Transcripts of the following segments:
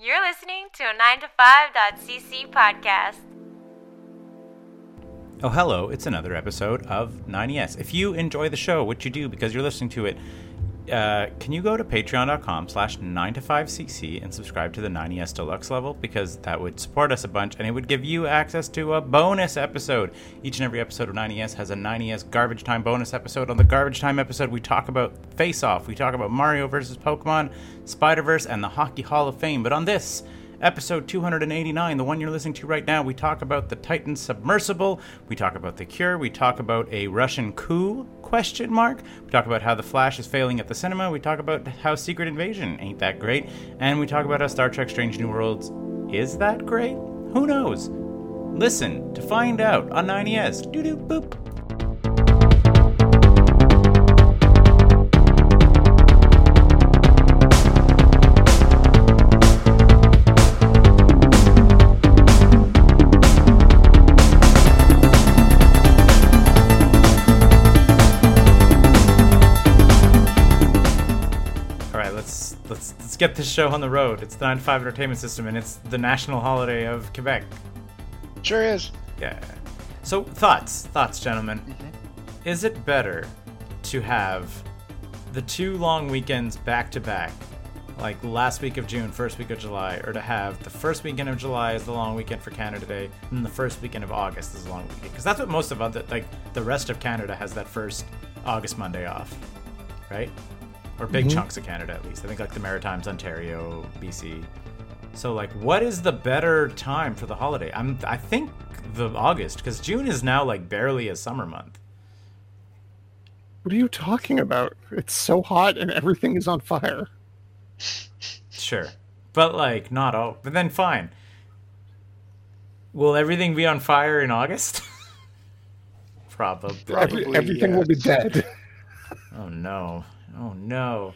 You're listening to a 9to5.cc podcast. Oh, hello. It's another episode of 9ES. If you enjoy the show, which you do because you're listening to it, uh, can you go to patreon.com slash 9to5cc and subscribe to the 9ES deluxe level? Because that would support us a bunch and it would give you access to a bonus episode. Each and every episode of 9ES has a 9ES garbage time bonus episode. On the garbage time episode, we talk about Face Off, we talk about Mario versus Pokemon, Spider Verse, and the Hockey Hall of Fame. But on this, episode 289, the one you're listening to right now, we talk about the Titan submersible, we talk about the cure, we talk about a Russian coup question mark, we talk about how the Flash is failing at the cinema, we talk about how Secret Invasion ain't that great, and we talk about how Star Trek Strange New Worlds is that great? Who knows? Listen to find out on 9ES. Doo doo boop. Get this show on the road. It's the 9 to 5 entertainment system and it's the national holiday of Quebec. Sure is. Yeah. So thoughts, thoughts, gentlemen. Mm-hmm. Is it better to have the two long weekends back to back, like last week of June, first week of July, or to have the first weekend of July as the long weekend for Canada Day, and the first weekend of August is the long weekend? Because that's what most of other, like the rest of Canada has that first August Monday off, right? Or big mm-hmm. chunks of Canada at least. I think like the Maritimes, Ontario, BC. So like, what is the better time for the holiday? I'm I think the August because June is now like barely a summer month. What are you talking about? It's so hot and everything is on fire. Sure, but like not all. But then fine. Will everything be on fire in August? Probably. Every, Probably, everything will be dead. Oh no. Oh no.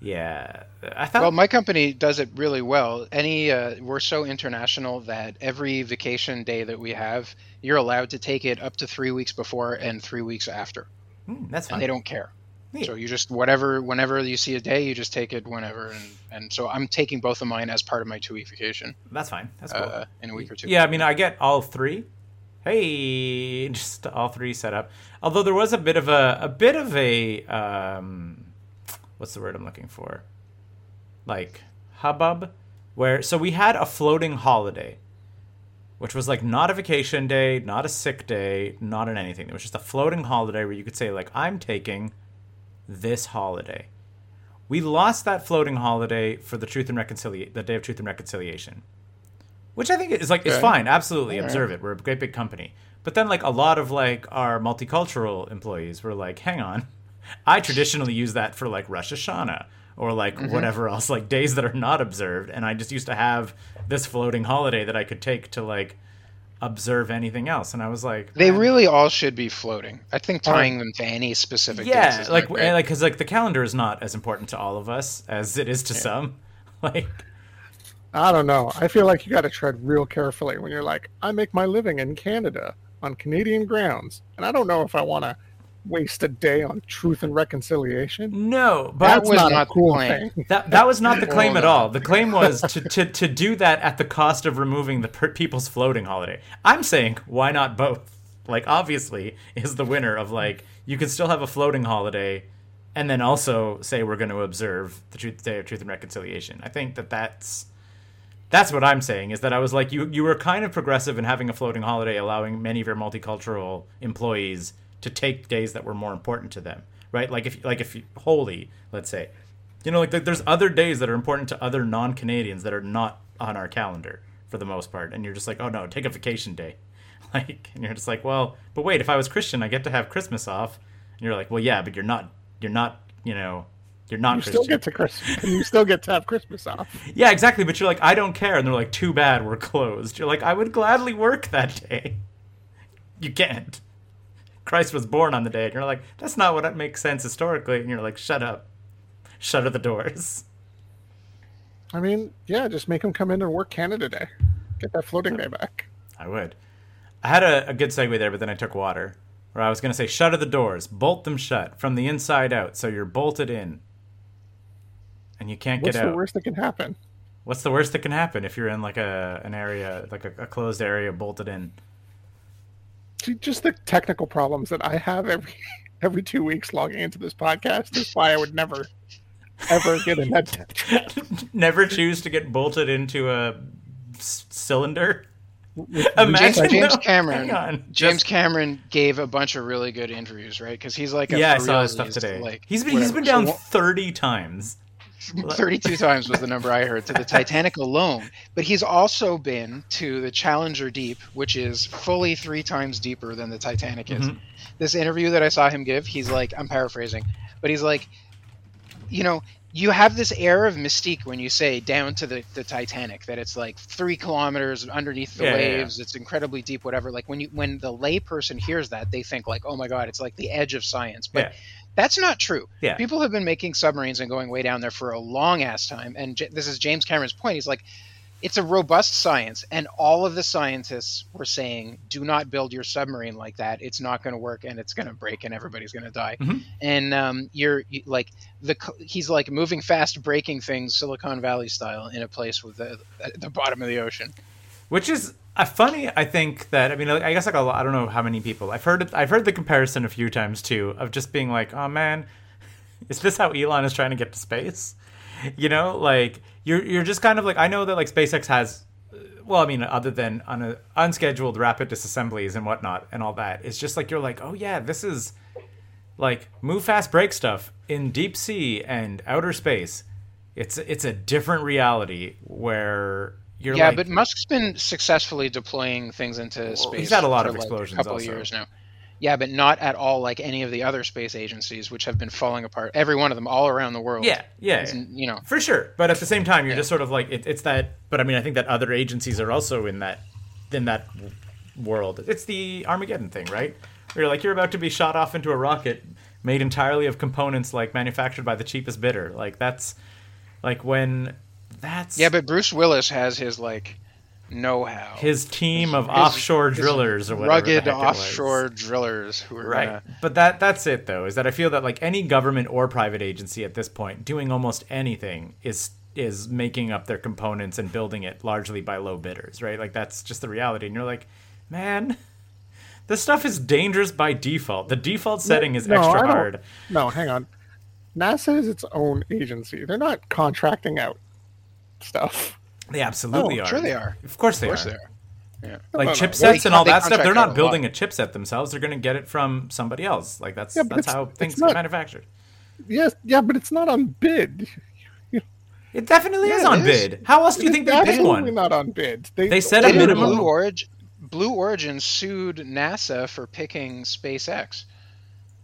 Yeah, I thought. Well, my company does it really well. Any, uh, we're so international that every vacation day that we have, you're allowed to take it up to three weeks before and three weeks after, Hmm, that's fine. and they don't care. Neat. So you just whatever, whenever you see a day, you just take it whenever, and and so I'm taking both of mine as part of my two week vacation That's fine. That's cool. uh, in a week or two. Yeah, I mean, I get all three. Hey, just all three set up. Although there was a bit of a a bit of a um, what's the word I'm looking for? Like hubbub, where so we had a floating holiday, which was like not a vacation day, not a sick day, not an anything. It was just a floating holiday where you could say like I'm taking this holiday. We lost that floating holiday for the truth and reconciliation, the day of truth and reconciliation which I think is like is fine. Absolutely, observe it. We're a great big company. But then like a lot of like our multicultural employees were like, hang on, I traditionally use that for like Rosh Hashanah or like Mm-hmm. whatever else, like days that are not observed, and I just used to have this floating holiday that I could take to like observe anything else, and I was like, They really all should be floating. I think tying them to any specific yeah, like like because like the calendar is not as important to all of us as it is to some, like. I don't know. I feel like you got to tread real carefully when you're like, I make my living in Canada on Canadian grounds, and I don't know if I want to waste a day on truth and reconciliation. No, but That's was not, not a cool claim. thing. That that was not the claim at all. The claim was to, to, to do that at the cost of removing the people's floating holiday. I'm saying why not both? Like obviously is the winner of like you can still have a floating holiday and then also say we're going to observe the truth, day of truth and reconciliation. I think that that's that's what I'm saying is that I was like you you were kind of progressive in having a floating holiday allowing many of your multicultural employees to take days that were more important to them right? Like if like if holy let's say you know like there's other days that are important to other non-Canadians that are not on our calendar for the most part and you're just like oh no take a vacation day. Like and you're just like well but wait if I was Christian I get to have Christmas off. And you're like well yeah but you're not you're not you know you're not You Christian still get to Christmas, you still get to have Christmas off. yeah, exactly. But you're like, I don't care. And they're like, too bad, we're closed. You're like, I would gladly work that day. You can't. Christ was born on the day. And you're like, that's not what makes sense historically. And you're like, shut up. Shutter the doors. I mean, yeah, just make them come in and work Canada Day. Get that floating day back. I would. I had a, a good segue there, but then I took water. Where I was going to say, shutter the doors, bolt them shut from the inside out, so you're bolted in, and you can't What's get the worst that can happen? What's the worst that can happen if you're in like a an area like a, a closed area bolted in? Just the technical problems that I have every every two weeks logging into this podcast is why I would never ever get in that. Never choose to get bolted into a s- cylinder. James, Imagine James though- Cameron. on, James just- Cameron gave a bunch of really good interviews, right? Because he's like a yeah, I saw his stuff today. Like, he's been he's whatever. been down wha- thirty times. 32 times was the number I heard to the Titanic alone. But he's also been to the Challenger Deep, which is fully three times deeper than the Titanic is. Mhm. This interview that I saw him give, he's like, I'm paraphrasing, but he's like, you know, you have this air of mystique when you say down to the, the Titanic, that it's like three kilometers underneath the Yeah, yeah, yeah. waves, it's incredibly deep, whatever. Like when you when the layperson hears that, they think like, oh my god, it's like the edge of science. But Yeah. That's not true. Yeah. People have been making submarines and going way down there for a long ass time. And J- this is James Cameron's point. He's like, it's a robust science, and all of the scientists were saying, do not build your submarine like that. It's not going to work, and it's going to break, and everybody's going to die. Mhm. And um, you're you, like the he's like moving fast, breaking things, Silicon Valley style, in a place with the the bottom of the ocean. which is funny i think that i mean i guess like a lot, i don't know how many people i've heard it, i've heard the comparison a few times too of just being like oh man is this how elon is trying to get to space? You know like you're you're just kind of like i know that like spacex has well i mean other than on unscheduled rapid disassemblies and whatnot and all that it's just like you're like oh yeah this is like move fast break stuff in deep sea and outer space. It's it's a different reality where you're yeah, like, but Musk's been successfully deploying things into space. he's had a lot of like, explosions A couple also. years now. Yeah, but not at all like any of the other space agencies, which have been falling apart. Every one of them, all around the world. Yeah, yeah, is, you know. for sure. But at the same time, you're just sort of like it, it's that. But I mean, I think that other agencies are also in that in that world. It's the Armageddon thing, right? Where you're like you're about to be shot off into a rocket made entirely of components like manufactured by the cheapest bidder. Like that's like when that's Yeah, but Bruce Willis has his like know-how. his team of His- offshore his drillers or whatever rugged heck it was. offshore drillers who are right gonna- but that that's it though is that i feel that like any government or private agency at this point doing almost anything is is making up their components and building it largely by low bidders right like that's just the reality and you're like man this stuff is dangerous by default the default setting is No, I extra don't- hard No, hang on. NASA is its own agency. They're not contracting out stuff. they absolutely Oh, are Sure they are. of course they Of course are they are. like No, no, no. chipsets They and all that stuff they're not building lot. a chipset themselves they're going to get it from somebody else like that's Yeah, that's how things not- get manufactured Yes, yeah, but it's not on bid. it definitely is on it is. bid how else do you It's think they pick absolutely one not on bid. They said a Didn't minimum- Blue Origin, Blue Origin sued NASA for picking SpaceX.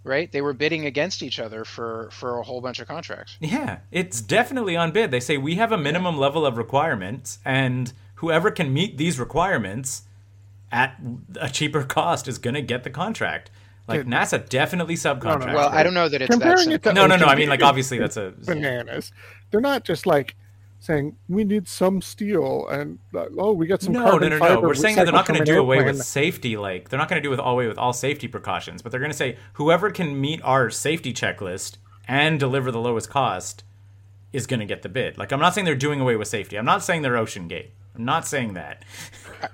Right? They were bidding against each other for for a whole bunch of contracts. Yeah, it's definitely on bid. They say we have a minimum level of requirements, and whoever can meet these requirements at a cheaper cost is going to get the contract. Like Dude. NASA definitely subcontracts. Well, I don't know that it's that Comparing it to no, no, no. I mean, like obviously that's a bananas. They're not just like saying we need some steel and uh, oh we got some no, no, carbon no, fiber. no. We're saying that they're not going to do away with safety. Like they're not going to do with all away with all safety precautions, but they're going to say whoever can meet our safety checklist and deliver the lowest cost is going to get the bid. Like I'm not saying they're doing away with safety. I'm not saying they're Ocean Gate. I'm not saying that.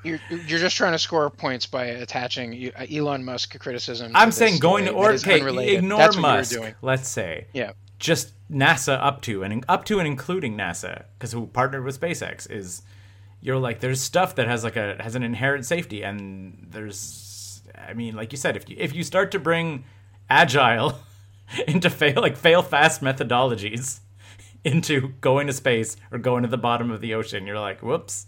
You're, you're just trying to score points by attaching uh, Elon Musk criticism. I'm saying going to or is okay, ignore That's Musk. you were doing. Let's say Yeah. Just NASA up to and up to and including NASA because who partnered with SpaceX is you're like there's stuff that has like a has an inherent safety and there's I mean like you said if you if you start to bring agile into fail like fail fast methodologies into going to space or going to the bottom of the ocean you're like whoops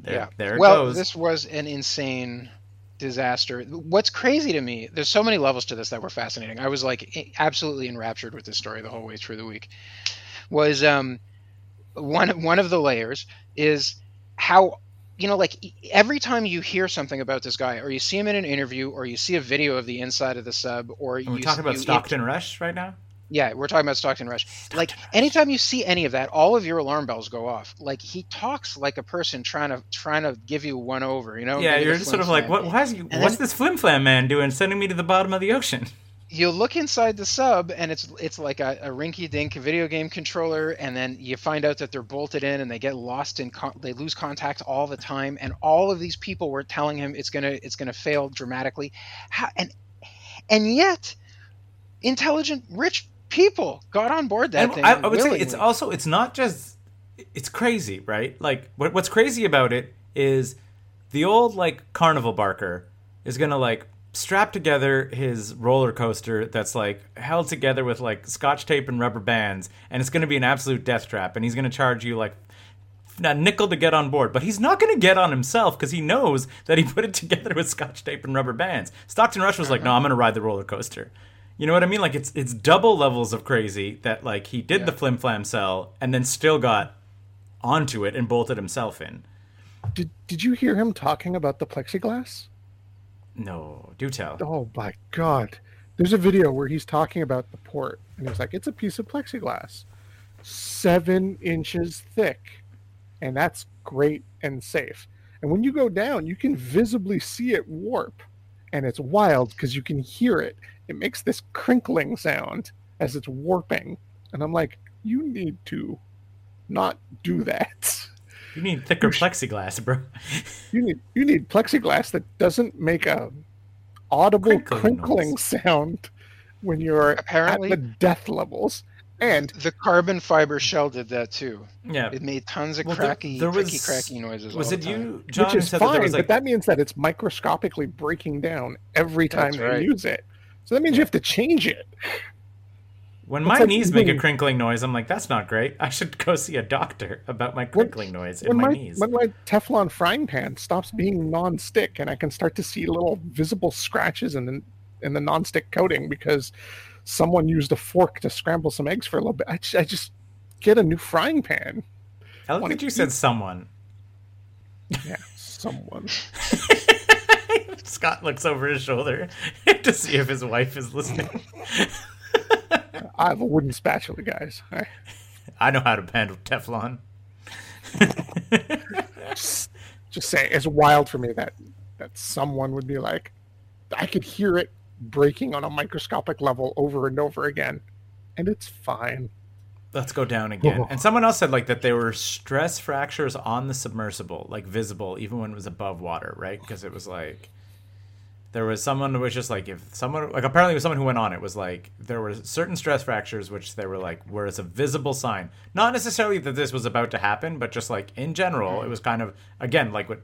there, yeah. there it goes. well, goes this was an insane disaster. What's crazy to me, there's so many levels to this that were fascinating. I was like absolutely enraptured with this story the whole way through the week. Was um one one of the layers is how you know like every time you hear something about this guy or you see him in an interview or you see a video of the inside of the sub or and you talking about you, Stockton Rush right now yeah, we're talking about Stockton Rush. Like anytime you see any of that, all of your alarm bells go off. Like he talks like a person trying to trying to give you one over, you know? yeah you're just sort of like what why is And what's then- this flim flam man doing sending me to the bottom of the ocean you look inside the sub and it's it's like a, a rinky-dink video game controller and then you find out that they're bolted in and they get lost in con- they lose contact all the time and all of these people were telling him it's gonna it's gonna fail dramatically How, and and yet intelligent rich people got on board that And thing I, I would say it's also it's not just it's crazy, right? Like what, what's crazy about it is the old like carnival barker is gonna like strap together his roller coaster that's like held together with like scotch tape and rubber bands, and it's gonna be an absolute death trap, and he's gonna charge you like a nickel to get on board, but he's not going to get on himself because he knows that he put it together with scotch tape and rubber bands. Stockton Rush was like, uh-huh. "No, I'm going to ride the roller coaster." You know what I mean? Like it's it's double levels of crazy that like he did the flim flam cell and then still got onto it and bolted himself in. Did Did you hear him talking about the plexiglass? No, do tell. Oh my god! There's a video where he's talking about the port, and he's like, "It's a piece of plexiglass, seven inches thick, and that's great and safe." And when you go down, you can visibly see it warp, and it's wild because you can hear it. It makes this crinkling sound as it's warping, and I'm like, "You need to not do that." You need thicker plexiglass, bro. You need you need plexiglass that doesn't make a audible Crinkling crinkling, sound when you're Apparently- at the death levels. And the carbon fiber shell did that too Yeah. it made tons of Well, there- cracky there cricky was- cracky noises Was all it the time. you, John, which who is said that fine, there was like but that means that it's microscopically breaking down every time That's they right. use it. So that means you have to change it. when It's my like knees make a crinkling noise, I'm like, that's not great. I should go see a doctor about my crinkling noise in When my my, knees. when my Teflon frying pan stops being non-stick and I can start to see little visible scratches in the in the non-stick coating because someone used a fork to scramble some eggs for a little bit, I, I just get a new frying pan. I love that you eat- said someone. Yeah, someone. Scott looks over his shoulder to see if his wife is listening. I have a wooden spatula, guys. I, I know how to handle Teflon. just, just say it's wild for me that that someone would be like, I could hear it breaking on a microscopic level over and over again, and it's fine. Let's go down again. Oh. And someone else said like that there were stress fractures on the submersible, like visible, even when it was above water, right? Because it was like there was someone who was just like if someone like apparently it was someone who went on it was like there were certain stress fractures which they were like where it's a visible sign not necessarily that this was about to happen but just like in general it was kind of again like what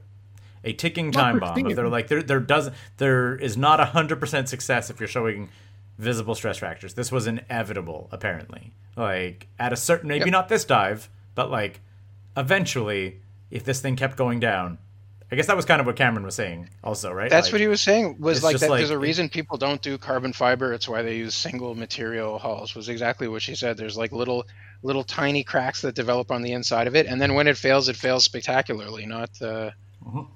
a ticking time bomb pristine. they're like there there does there is not a hundred percent success if you're showing visible stress fractures this was inevitable apparently like at a certain maybe Yep. not this dive but like eventually if this thing kept going down i guess that was kind of what cameron was saying also right That's Like- what he was saying. Was like that. like- there's a reason people don't do carbon fiber. It's why they use single material hulls. Was exactly what she said. There's like little, little tiny cracks that develop on the inside of it, and then when it fails, it fails spectacularly. Not. Uh, Mhm.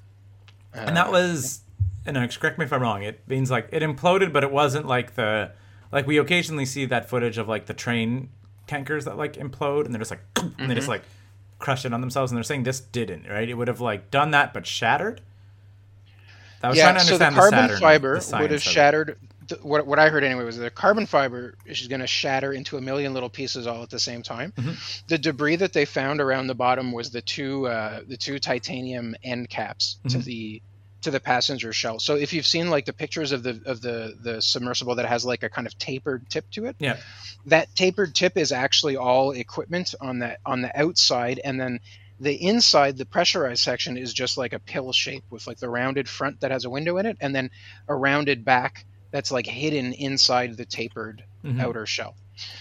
Uh, and that was and uh, correct me if i'm wrong it means like it imploded but it wasn't like the like we occasionally see that footage of like the train tankers that like implode and they're just like and they just like crush it on themselves and they're saying this didn't right it would have like done that but shattered I was yeah. trying to So the carbon Saturn, fiber the would have shattered. Th- What what I heard anyway was the carbon fiber is going to shatter into a million little pieces all at the same time. Mhm. The debris that they found around the bottom was the two uh, the two titanium end caps to Mhm. the to the passenger shell. So if you've seen like the pictures of the of the the submersible that has like a kind of tapered tip to it, Yeah. that tapered tip is actually all equipment on the on the outside, and then the inside, the pressurized section, is just like a pill shape with like the rounded front that has a window in it, and then a rounded back that's like hidden inside the tapered Mhm. outer shell.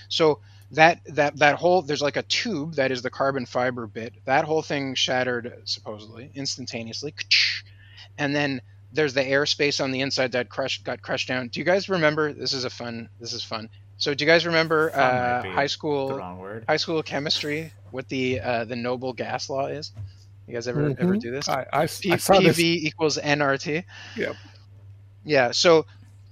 So that that that whole there's like a tube that is the carbon fiber bit. That whole thing shattered supposedly instantaneously, and then there's the airspace on the inside that crushed got crushed down. Do you guys remember? This is a fun. This is fun. So do you guys remember uh, high school word high school chemistry? What the uh, the noble gas law is? You guys ever ever Mhm. do this? I, I, s- P- I saw PV this. equals nRT. Yep. Yeah. So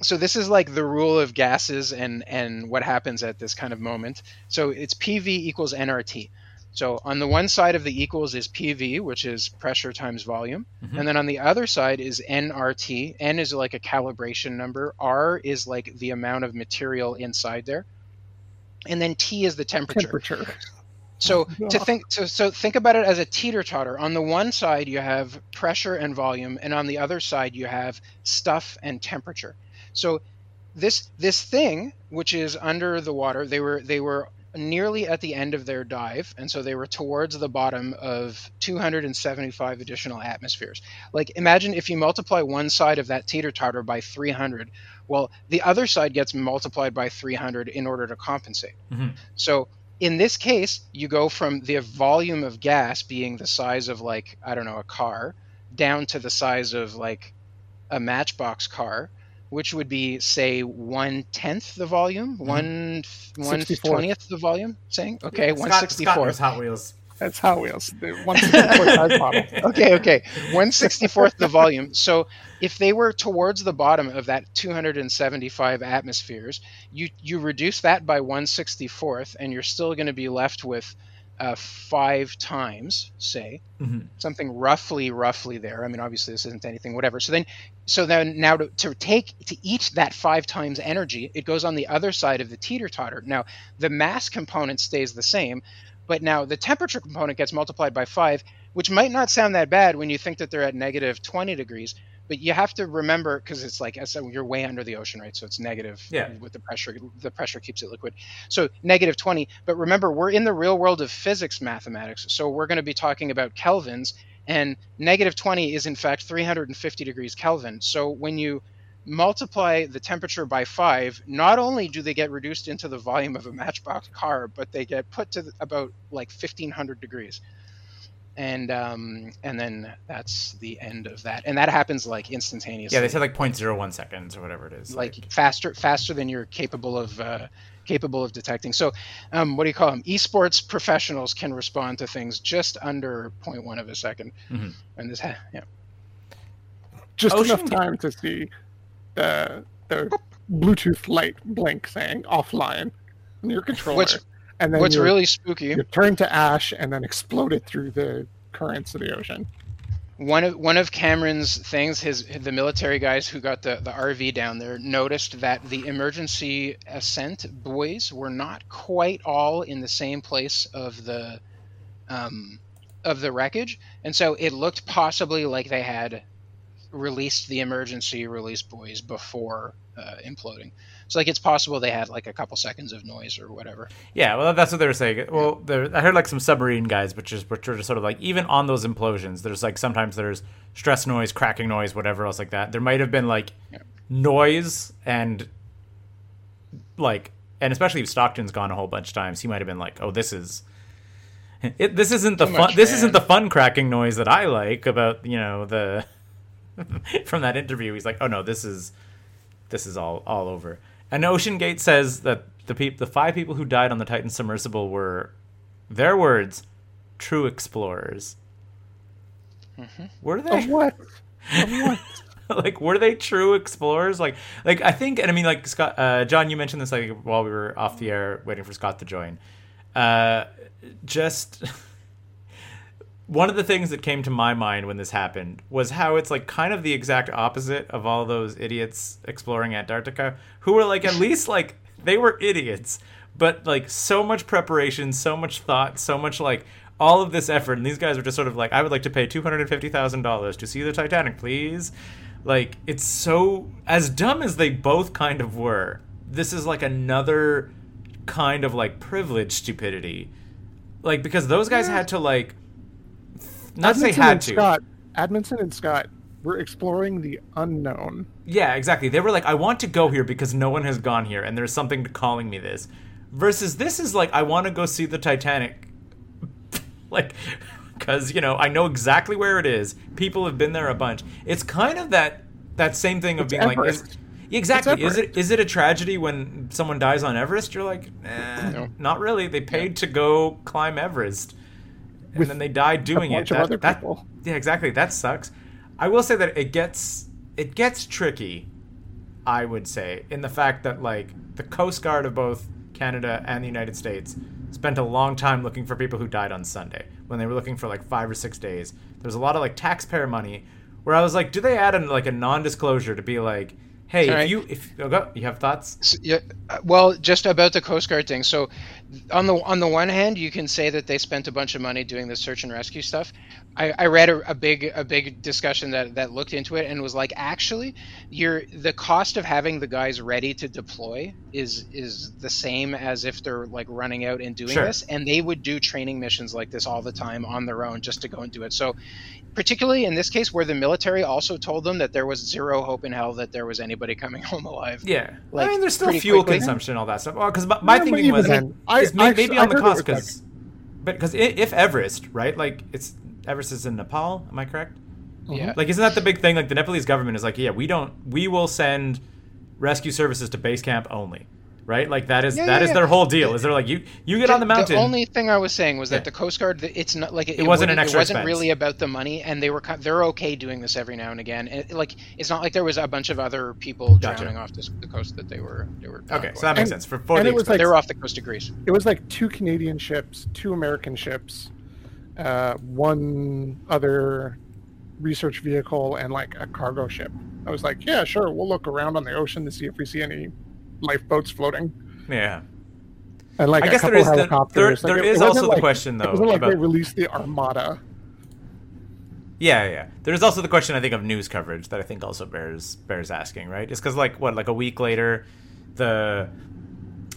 so this is like the rule of gases and and what happens at this kind of moment. So it's PV equals nRT. So on the one side of the equals is PV, which is pressure times volume, Mhm. and then on the other side is nRT. N is like a calibration number. R is like the amount of material inside there, and then T is the temperature. Temperature. So to think so, so think about it as a teeter totter. On the one side you have pressure and volume, and on the other side you have stuff and temperature. So this this thing, which is under the water, they were they were nearly at the end of their dive, and so they were towards the bottom of 275 additional atmospheres. Like imagine if you multiply one side of that teeter totter by 300, well the other side gets multiplied by 300 in order to compensate. Mhm. So in this case, you go from the volume of gas being the size of like I don't know a car, down to the size of like a Matchbox car, which would be say one tenth the volume, mm-hmm. one one 64th. twentieth the volume. Saying okay, one Scott, sixty Scott fourth. knows Hot Wheels. That's Hot Wheels. The one size model. okay, okay. 164th the volume. So if they were towards the bottom of that 275 atmospheres, you you reduce that by 164th, and you're still going to be left with uh, five times, say, Mhm. something roughly, roughly there. I mean, obviously this isn't anything, whatever. So then, so then now to, to take to each that five times energy, it goes on the other side of the teeter totter. Now the mass component stays the same, but now the temperature component gets multiplied by five, which might not sound that bad when you think that they're at negative 20 degrees. But you have to remember because it's like I said, you're way under the ocean, right? So it's negative Yeah. with the pressure. The pressure keeps it liquid. So negative 20. But remember, we're in the real world of physics mathematics. So we're going to be talking about kelvins, and negative 20 is in fact 350 degrees Kelvin. So when you multiply the temperature by five, not only do they get reduced into the volume of a matchbox car, but they get put to about like 1500 degrees. And um, and then that's the end of that, and that happens like instantaneously Yeah, they said like 0.01 seconds or whatever it is. like faster faster than you're capable of uh, capable of detecting. So, um, what do you call them? Esports professionals can respond to things just under 0.1 of a 2nd Mhm. and this ha- yeah. Just Ocean enough time to see the the Bluetooth light blink saying offline on your controller. What's and then what's really spooky? you're turned to ash and then explode it through the currents of the ocean. One of one of Cameron's things, his the military guys who got the, the RV down there noticed that the emergency ascent buoys were not quite all in the same place of the um, of the wreckage, and so it looked possibly like they had released the emergency release buoys before uh, imploding. So like it's possible they had like a couple seconds of noise or whatever. Yeah, well, that's what they were saying. Well, I heard like some submarine guys, which is which are just sort of like even on those implosions, there's like sometimes there's stress noise, cracking noise, whatever else like that. There might have been like Yeah. noise and like, and especially if Stockton's gone a whole bunch of times, he might have been like, "Oh, this is." It, this isn't the Too fun. This man. isn't the fun cracking noise that I like about you know the from that interview. He's like, oh no, this is this is all all over. And Ocean Gate says that the peop- the five people who died on the Titan submersible were their words, true explorers. Were Of they what? Of what? like were they true explorers? Like like I think and I mean like Scott uh, John, you mentioned this like while we were off the air waiting for Scott to join. Uh, just one of the things that came to my mind when this happened was how it's like kind of the exact opposite of all those idiots exploring Antarctica who were like at least like they were idiots but like so much preparation so much thought so much like all of this effort and these guys were just sort of like I would like to pay $250,000 to see the Titanic please. Like it's so as dumb as they both kind of were this is like another kind of like privileged stupidity. Like because those guys had to like not say Amundsen had and to. Scott, Amundsen and Scott were exploring the unknown. yeah exactly. They were like i want to go here because no one has gone here and there's something calling me this. Versus this is like i want to go see the titanic. Like because you know i know exactly where it is. People have been there a bunch. It's kind of that that same thing of It's being like is, exactly. Is it Everest. is it a tragedy when someone dies on everest? You're like eh, No. not really. They paid to go climb everest and With then they died doing it That- that- yeah, exactly. That sucks. I will say that it gets it gets tricky. I would say in the fact that like the Coast Guard of both Canada and the United States spent a long time looking for people who died on Sunday when they were looking for like five or six days. There's a lot of like taxpayer money where I was like, do they add in like a non-disclosure to be like, hey, if you if oh, you have thoughts? S- yeah, uh, well, just about the Coast Guard thing. So, on the on the one hand, you can say that they spent a bunch of money doing the search and rescue stuff. I, I read a, a big a big discussion that, that looked into it and was like, actually, you're the cost of having the guys ready to deploy is is the same as if they're like running out and doing Sure. this, and they would do training missions like this all the time on their own just to go and do it. So. Particularly in this case, where the military also told them that there was zero hope in hell that there was anybody coming home alive. Yeah, Like, I mean, there's still fuel quickly. consumption and all that stuff. Well, because my, my Yeah, thinking was, then, I- is may- I- maybe I on the cost because, but because if Everest, right? Like it's Everest is in Nepal. Am I correct? Yeah. Like, isn't that the big thing? Like the Nepalese government is like, yeah, we don't, we will send rescue services to base camp only, right? Like that is Yeah, that yeah, is yeah. their whole deal. Is they're like, you you get on the mountain. The only thing I was saying was that Yeah. the Coast Guard, it's not like it, It wasn't an wouldn't- extra It wasn't expense. really about the money, and they were they're okay doing this every now and again. And, like it's not like there was a bunch of other people Gotcha. drowning off this, the coast that they were they were. okay, not so that makes And- sense for for and the it was like- they were off the coast of Greece. It was like two Canadian ships, two American ships, uh, one other research vehicle, and like a cargo ship. I was like, yeah, sure, we'll look around on the ocean to see if we see any lifeboats floating. yeah. And like I a guess there is the- helicopters. there- Like, there it- is also wasn't the like- question, though, It wasn't like they about- released the Armada. Yeah, yeah. There's also the question I think of news coverage that I think also bears bears asking, right? It's because like what, like a week later, the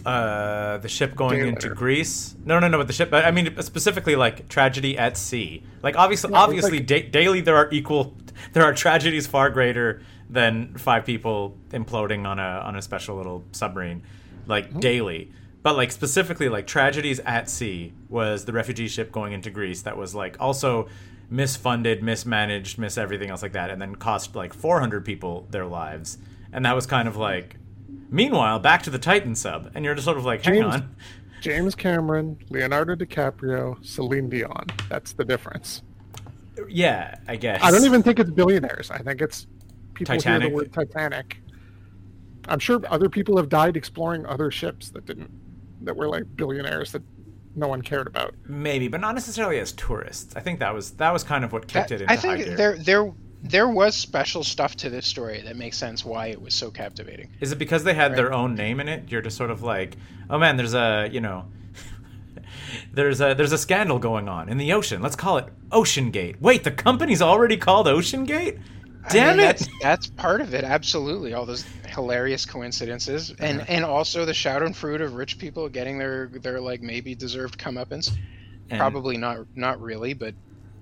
uh the ship going Day into later. Greece. No, no, no. But the ship. I mean specifically like tragedy at sea. Like obviously, Yeah, obviously, like- da- daily there are equal. There are tragedies far greater than five people imploding on a on a special little submarine, like Mm-hmm. daily. But like specifically, like tragedies at sea was the refugee ship going into Greece that was like also misfunded, mismanaged, miss everything else like that, and then cost like 400 people their lives. And that was kind of like. Meanwhile, back to the Titan sub, and you're just sort of like, hang James- on. James Cameron, Leonardo DiCaprio, Celine Dion. That's the difference. Yeah, I guess. I don't even think it's billionaires. I think it's people hear Titanic. the word Titanic. I'm sure other people have died exploring other ships that didn't, that were like billionaires that no one cared about. Maybe, but not necessarily as tourists. I think that was that was kind of what kicked That- it into I high think gear. there there there was special stuff to this story that makes sense why it was so captivating. Is it because they had their own name in it? You're just sort of like, oh man, there's a you know, there's a there's a scandal going on in the ocean. Let's call it Ocean Gate. Wait, the company's already called Ocean Gate. I Damn mean, it! That's, that's part of it. Absolutely, all those hilarious coincidences, and and also the Schadenfreude of rich people getting their their like maybe deserved comeuppance. And- Probably not not really, but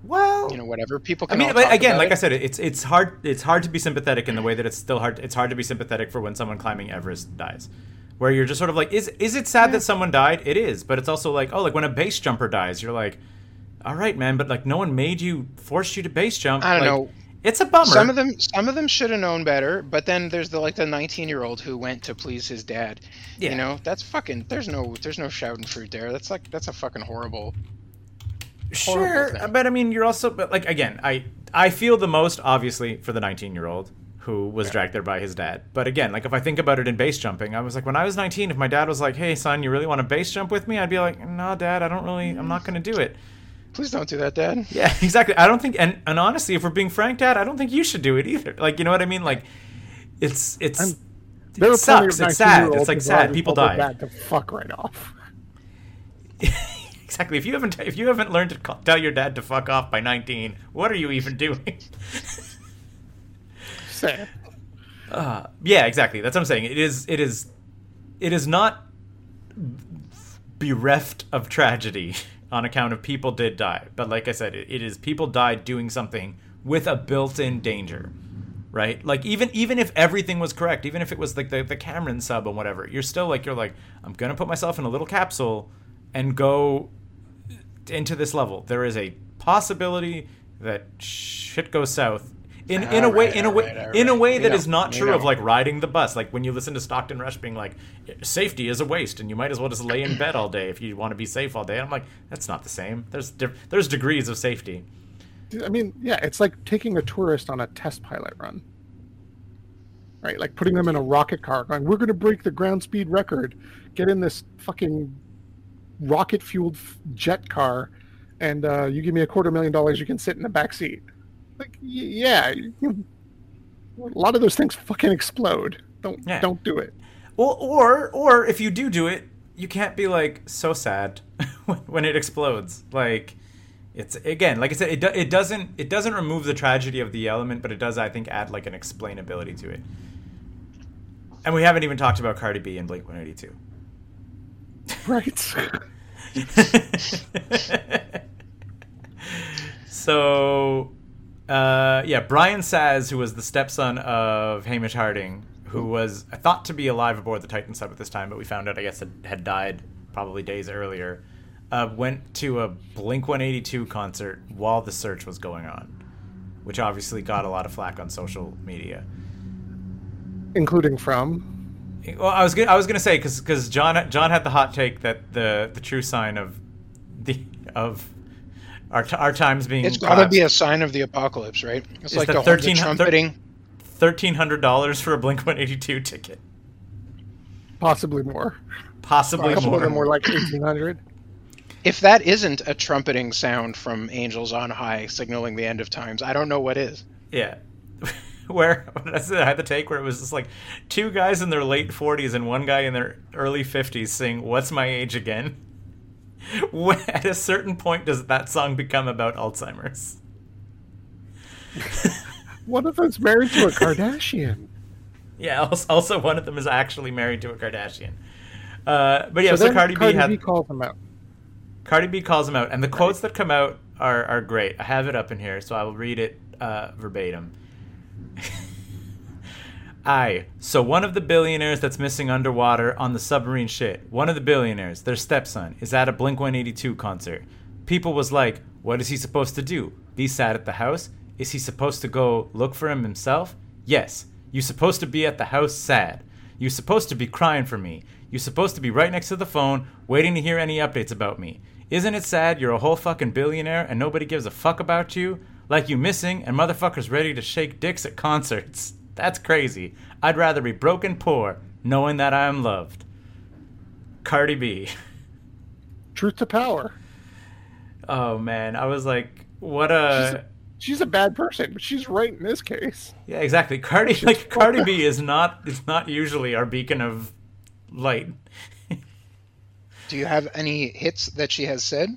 Well, you know whatever. People I mean, talk again, like it. I said, it's it's hard it's hard to be sympathetic in the way that it's still hard. It's hard to be sympathetic for when someone climbing Everest dies, where you're just sort of like, is is it sad that someone died? It is, but it's also like, oh, like when a base jumper dies, you're like, all right, man, but like no one made you, forced you to base jump. I don't Like, know. It's a bummer. Some of them, some of them should have known better. But then there's the like the 19 year old who went to please his dad. Yeah. You know, that's fucking. There's no, there's no Schadenfreude there. That's like that's a fucking horrible. Sure, horrible thing. but I mean, you're also, but like again, I I feel the most obviously for the 19 year old who was dragged there by his dad. But again, like if I think about it in base jumping, I was like, when I was 19, if my dad was like, "Hey, son, you really want to base jump with me?" I'd be like, "No, dad, I don't really. I'm not mm. going to do it." Please don't do that, Dad. Yeah, exactly. I don't think, and and honestly, if we're being frank, dad, I don't think you should do it either. Like, you know what I mean? Like, it's it's. I'm- There it sucks. It's sad. It's like sad. People told die. dad to fuck right off. exactly. If you haven't if you haven't learned to call, tell your dad to fuck off by 19, what are you even doing? Sad. Uh, yeah, exactly. That's what I'm saying. It is. It is. It is not bereft of tragedy on account of people did die, but like I said, it, it is people died doing something with a built-in danger, right? Like even even if everything was correct, even if it was like the the Cameron sub and whatever, you're still like you're like I'm gonna put myself in a little capsule and go into this level. There is a possibility that shit goes south. In, in a way, Alright, in a way, alright, alright. in a way We that know, is not true of like riding the bus. Like when you listen to Stockton Rush being like, "Safety is a waste, and you might as well just lay in bed all day if you want to be safe all day." I'm like, that's not the same. There's diff- there's degrees of safety. I mean, yeah, it's like taking a tourist on a test pilot run. Right? Like putting them in a rocket car, going, we're going to break the ground speed record. Get in this fucking rocket fueled jet car, and uh, you give me a quarter million dollars, you can sit in the back seat. Like, yeah, you- a lot of those things fucking explode. Don't Yeah. don't do it. Or, or, or if you do do it, you can't be like so sad when- when it explodes. Like, it's again, like I said, it do, it doesn't it doesn't remove the tragedy of the element, but it does, I think, add like an explainability to it. And we haven't even talked about Cardi B and Blink One Eighty Two. Right. so, uh, yeah, Brian Szasz, who was the stepson of Hamish Harding, who was thought to be alive aboard the Titan sub at this time, but we found out, I guess, had, had died probably days earlier, uh, went to a Blink 182 concert while the search was going on, which obviously got a lot of flack on social media. Including from Well, I was gonna, I was gonna say because John John had the hot take that the the true sign of the of our t- our times being It's got to be a sign of the apocalypse, right? It's Is like the the, 13 the trumpeting. thirteen hundred dollars for a Blink One Eighty Two ticket, possibly more. possibly A couple more. of them like eighteen hundred. If that isn't a trumpeting sound from angels on high signaling the end of times, I don't know what is. Yeah. Where I had the take where it was just like two guys in their late forties and one guy in their early fifties sing "What's My Age Again." When, at a certain point, does that song become about Alzheimer's? One of them's married to a Kardashian. Yeah. Also, also one of them is actually married to a Kardashian. Uh, but yeah, so, then Cardi, B had B calls him out. Cardi B calls him out, and the quotes that come out are, are great. I have it up in here, so I will read it uh, verbatim. Aye, so one of the billionaires that's missing underwater on the submarine shit, one of the billionaires, their stepson, is at a Blink 182 concert. People was like, what is he supposed to do? Be sad at the house? Is he supposed to go look for him himself? Yes. You supposed to be at the house sad. You supposed to be crying for me. You supposed to be right next to the phone, waiting to hear any updates about me. Isn't it sad you're a whole fucking billionaire and nobody gives a fuck about you? Like you missing and motherfuckers ready to shake dicks at concerts. That's crazy. I'd rather be broken poor, knowing that I am loved. Cardi B. Truth to power. Oh man, I was like, what a She's a bad person, but she's right in this case. yeah, exactly. Cardi like Cardi B is not is not usually our beacon of light. Do you have any hits that she has said?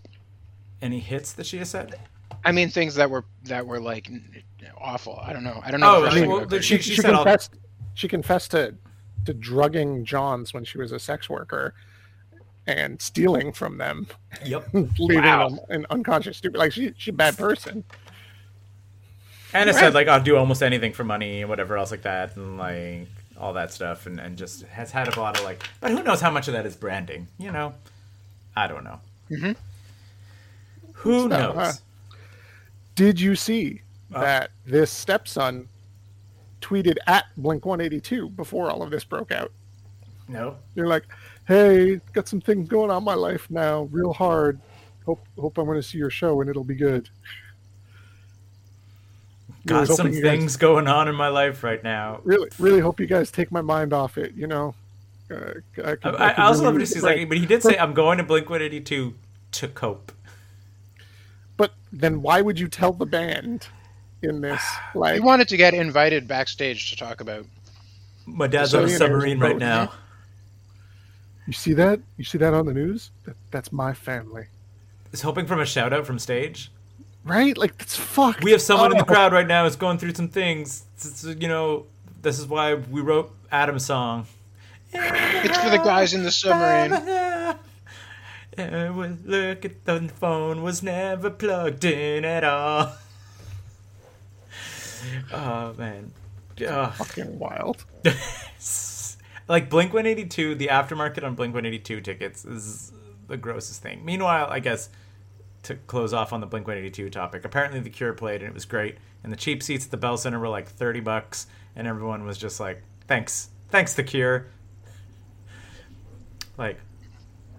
Any hits that she has said? I mean, things that were that were like n- awful. I don't know. I don't know. Oh, the I mean, well, about the- Cardi she- She, said all- confessed. She confessed to to drugging Johns when she was a sex worker and stealing from them, Yep. leaving Wow. them an unconscious stupid. Like she, she's a bad person. And it said like I'll do almost anything for money and whatever else like that and like all that stuff and, and just has had a lot of like but who knows how much of that is branding, you know? I don't know. Mhm. Who So, knows? uh, Did you see That this stepson tweeted at Blink 182 before all of this broke out? no. You're like, "Hey, got some things going on in my life now, real hard. Hope hope I'm going to see your show and it'll be good." Got some you guys- things going on in my life right now. really really hope you guys take my mind off it you know uh, I, I, I could also really love He's a like, but he did say, "I'm going to Blink 182 to cope." but then why would you tell the band in this He like wanted to get invited backstage to talk about. My dad's on a submarine right both, now. you see that you see that on the news that, that's my family Is hoping from a shout out from stage. right like that's fucked We have someone in the crowd right now who's going through some things. It's- it's, you know, this is why we wrote Adam's song. It's for the guys in the submarine. Look at the phone was never plugged in at all. Oh man. Fucking wild like Blink 182, the aftermarket on Blink 182 tickets is the grossest thing. Meanwhile, I guess to close off on the Blink 182 topic, apparently The Cure played and it was great. And the cheap seats at the Bell Center were like 30 bucks, and everyone was just like, "Thanks, thanks, The Cure." Like,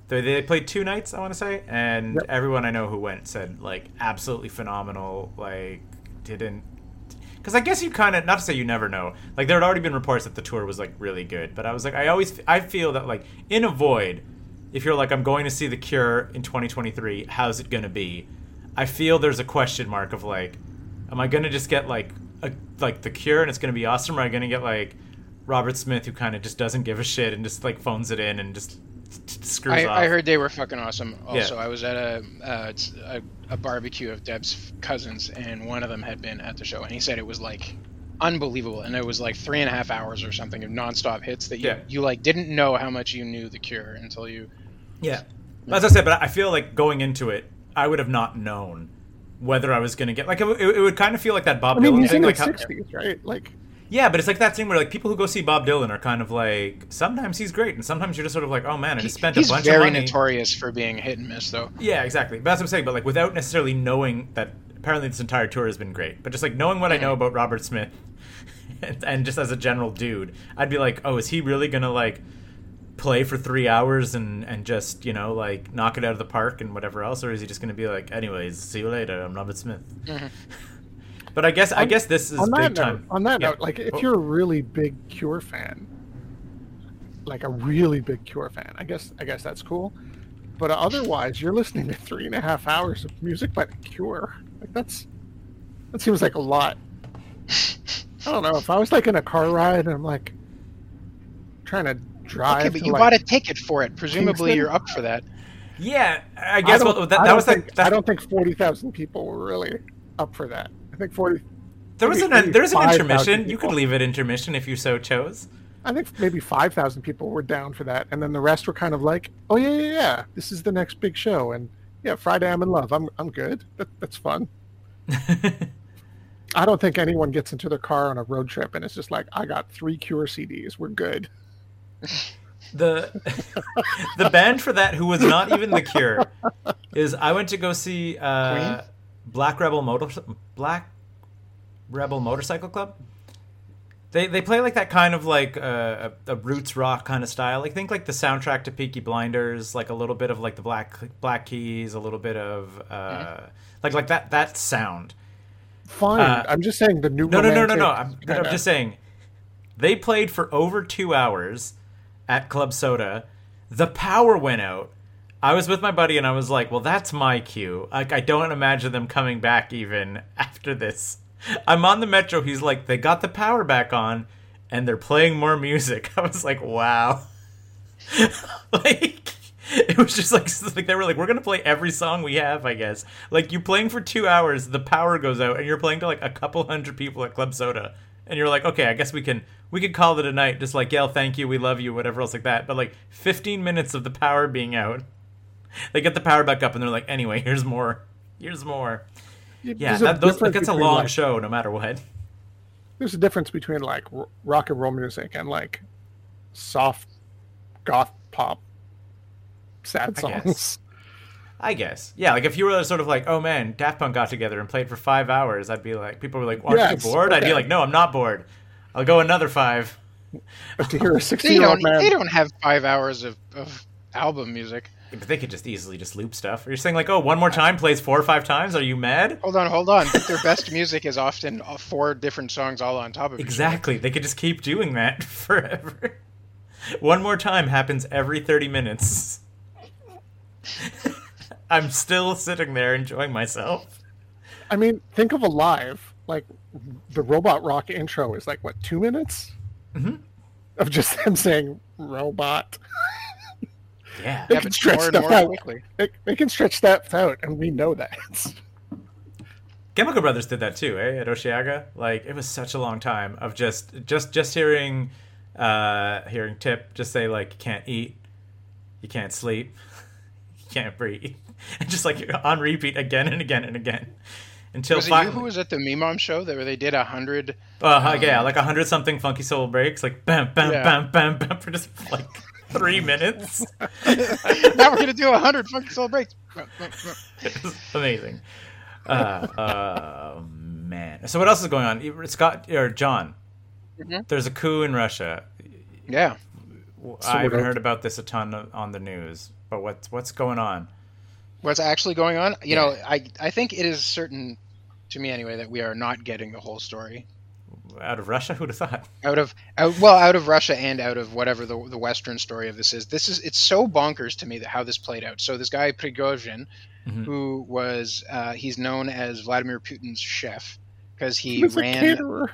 they, they played two nights, I want to say, and Yep. everyone I know who went said like absolutely phenomenal. Like, didn't because I guess you kind of not to say you never know. Like there had already been reports that the tour was like really good, but I was like, I always I feel that like in a void, if you're like, I'm going to see The Cure in 2023, how's it to be? I feel there's a question mark of like, am I to just get like a, like The Cure and it's to be awesome, or am I to get like Robert Smith who kind of just doesn't give a shit and just like phones it in and just screws I, off? I heard they were fucking awesome. Yeah. Also, I was at a, uh, a a barbecue of Deb's cousins, and one of them had been at the show, and he said it was like unbelievable, and it was like three and a half hours or something of nonstop hits that you, Yeah. you like didn't know how much you knew the Cure until you. Yeah. As I said, but I feel like going into it, I would have not known whether I was going to get like it, would- it would kind of feel like that Bob I mean, Dylan thing, like sixties, right? Like, yeah, but it's like that thing where like people who go see Bob Dylan are kind of like sometimes he's great and sometimes you're just sort of like oh man, I just spent He's a bunch of money. He's very notorious for being hit and miss, though. Yeah, exactly. But that's what I'm saying. But like without necessarily knowing that apparently this entire tour has been great, but just like knowing what I know mm-hmm. about Robert Smith, and, and just as a general dude, I'd be like, oh, is he really gonna like play for three hours and and just you know like knock it out of the park and whatever else, or is he just gonna be like, anyways, see you later, I'm Robert Smith. Mm-hmm. But I guess I guess this is on big that time. note, on that Yeah. note, like if Oh. you're a really big Cure fan, like a really big Cure fan, I guess I guess that's cool. But otherwise, you're listening to three and a half hours of music by the Cure. Like that's that seems like a lot. I don't know if I was like in a car ride and I'm like trying to drive. Okay, but to, you like, bought a ticket for it. Presumably, Kingston? you're up for that. yeah, I guess I well, don't- that, I that was think, that, that I don't think forty thousand people were really up for that. I think forty. there was maybe- an maybe there's an 5,000 intermission. You could leave at intermission if you so chose. I think maybe five thousand people were down for that, and then the rest were kind of like, "Oh yeah, yeah, yeah, this is the next big show," and yeah, Friday I'm in love. I'm I'm good. That, that's fun. I don't think anyone gets into their car on a road trip and it's just like, "I got three Cure CDs. We're good." the the band for that who was not even the Cure is I went to go see uh, Queen? Black Rebel Motor Black Rebel Motorcycle Club. They they play like that kind of like uh, a, a roots rock kind of style. Like think like the soundtrack to Peaky Blinders, like a little bit of like the Black Black Keys, a little bit of uh, like like that that sound. Fine. Uh, I'm just saying the new. No, no, no, no, no. I'm, I'm just saying. They played for over two hours at Club Soda. The power went out. I was with my buddy and I was like, well, that's my cue. Like, I don't imagine them coming back even after this. I'm on the metro. He's like, they got the power back on and they're playing more music. I was like, wow. like, it was just like, like they were like, we're gonna play every song we have, I guess. Like you playing for two hours, the power goes out, and you're playing to like a couple hundred people at Club Soda, and you're like, okay, I guess we can we could call it a night, just like yell thank you, we love you, whatever else like that. But like 15 minutes of the power being out, they get the power back up, and they're like, anyway, here's more, here's more. Yeah, There's that, those, difference like, it's a long like- show, no matter what. There's a difference between like rock and roll music and like soft goth pop sad I guess. songs. I guess. Yeah, like if you were sort of like, oh man, Daft Punk got together and played for five hours, I'd be like, people were like, aren't Yes, you bored? I'd be like, no, I'm not bored. I'll go another five. But to hear a They 16 year old don't. man, They don't have five hours of, of album music. But they could just easily just loop stuff. You're saying like, oh, one more time plays four or five times. Are you mad? Hold on, hold on. But their best music is often uh, four different songs all on top of each other. Exactly. They could just keep doing that forever. One more time happens every 30 minutes. I'm still sitting there enjoying myself. I mean, think of Alive. Like the robot rock intro is like what two minutes Mhm. of just them saying robot. Yeah. They Yeah, can stretch more and stuff more out. quickly. They, they can stretch that out, and we know that. Chemical Brothers did that too, eh? At Osheaga, like it was such a long time of just just just hearing uh hearing Tip just say like you can't eat, you can't sleep, you can't breathe, and just like on repeat again and again and again until Was it you finally, who was at the Mimom show that where they did a hundred? uh, yeah, like a hundred something funky soul breaks, like bam bam Yeah. bam bam bam for just like three minutes. now we're gonna do a hundred funky soul breaks. amazing. Uh, uh, man. So what else is going on? Scott or John? Mhm. There's a coup in Russia. Yeah. I haven't heard about this a ton on the news, but what's what's going on? What's actually going on? You Yeah. know, I I think it is certain to me anyway that we are not getting the whole story. Out of Russia. Who'd have thought? out of out, well out of Russia and out of whatever the the Western story of this is. This is it's so bonkers to me that how this played out. So this guy Prigozhin, Mhm. who was uh, he's known as Vladimir Putin's chef because he, He ran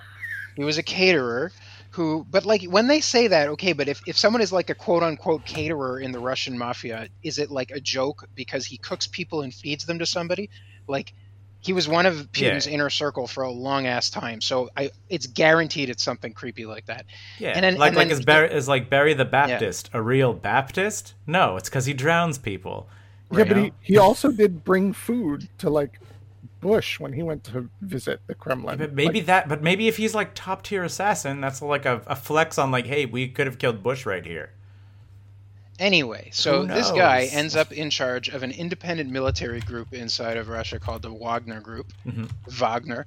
he was a caterer who but like when they say that okay but if, if someone is like a quote unquote caterer in the russian mafia is it like a joke because he cooks people and feeds them to somebody like he was one of putin's Yeah. inner circle for a long ass time so i it's guaranteed it's something creepy like that Yeah, And then- like and like then- is Barry is like Barry the Baptist a real Baptist? No, it's because he drowns people. Yeah, but know? he, he also did bring food to like Bush when he went to visit the Kremlin. But maybe Like, that. But maybe if he's like top tier assassin, that's like a, a flex on like, hey, we could have killed Bush right here. Anyway, so this guy ends up in charge of an independent military group inside of Russia called the Wagner Group, Mhm. Wagner,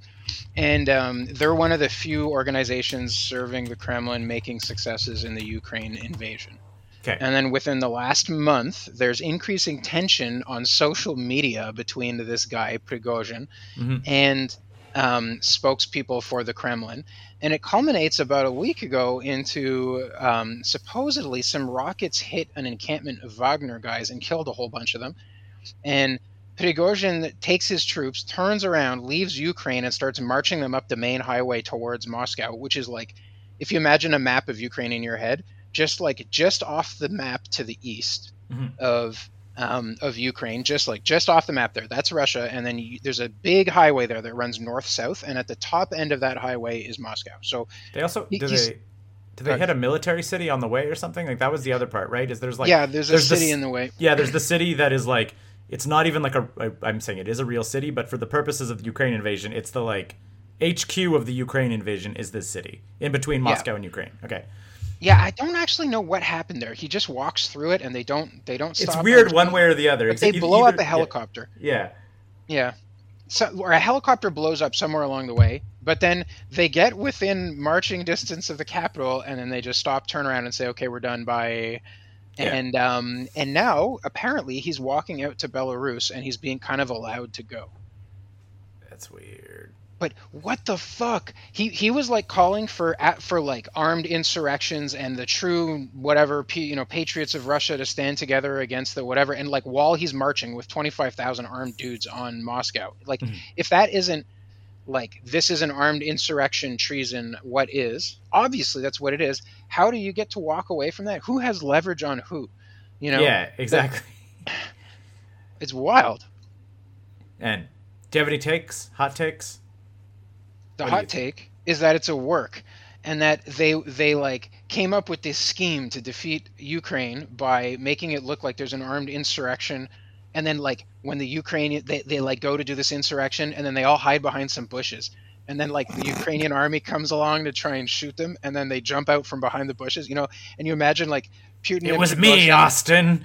and um, they're one of the few organizations serving the Kremlin making successes in the Ukraine invasion. Okay. And then within the last month, there's increasing tension on social media between this guy Prigozhin Mhm. and um, spokespeople for the Kremlin, and it culminates about a week ago into um, supposedly some rockets hit an encampment of Wagner guys and killed a whole bunch of them, and Prigozhin takes his troops, turns around, leaves Ukraine, and starts marching them up the main highway towards Moscow, which is like, if you imagine a map of Ukraine in your head, just like just off the map to the east Mhm. of um, of Ukraine, just like just off the map there. That's Russia, and then you, there's a big highway there that runs north south, and at the top end of that highway is Moscow. So They also He- do they do they hit a military city on the way or something? Like that was the other part, right? Is there's like yeah, there's a city this- in the way. yeah, there's the city that is like it's not even like a I'm saying it is a real city, but for the purposes of the Ukraine invasion, it's the like HQ of the Ukraine invasion is this city in between Yeah. Moscow and Ukraine. Okay, Yeah, I don't actually know what happened there. He just walks through it, and they don't they don't it's weird until- one way or the other. But they blow either- up a helicopter. Yeah, Yeah. So, or a helicopter blows up somewhere along the way, but then they get within marching distance of the capital, and then they just stop, turn around, and say, "Okay, we're done." By Yeah. And um, and now apparently he's walking out to Belarus, and he's being kind of allowed to go. that's weird. But what the fuck? He he was like calling for at for like armed insurrections and the true whatever you know patriots of Russia to stand together against the whatever. And like while he's marching with twenty five thousand armed dudes on Moscow, like Mhm. if that isn't like this is an armed insurrection treason, what is? Obviously that's what it is. How do you get to walk away from that? Who has leverage on who? You know, yeah, exactly. it's wild. And do you have any takes? Hot takes? The What hot take is that it's a work and that they they like came up with this scheme to defeat Ukraine by making it look like there's an armed insurrection. And then like when the Ukrainian they, they like go to do this insurrection and then they all hide behind some bushes. And then like the Ukrainian army comes along to try and shoot them and then they jump out from behind the bushes you know? And you imagine like It was me, Austin.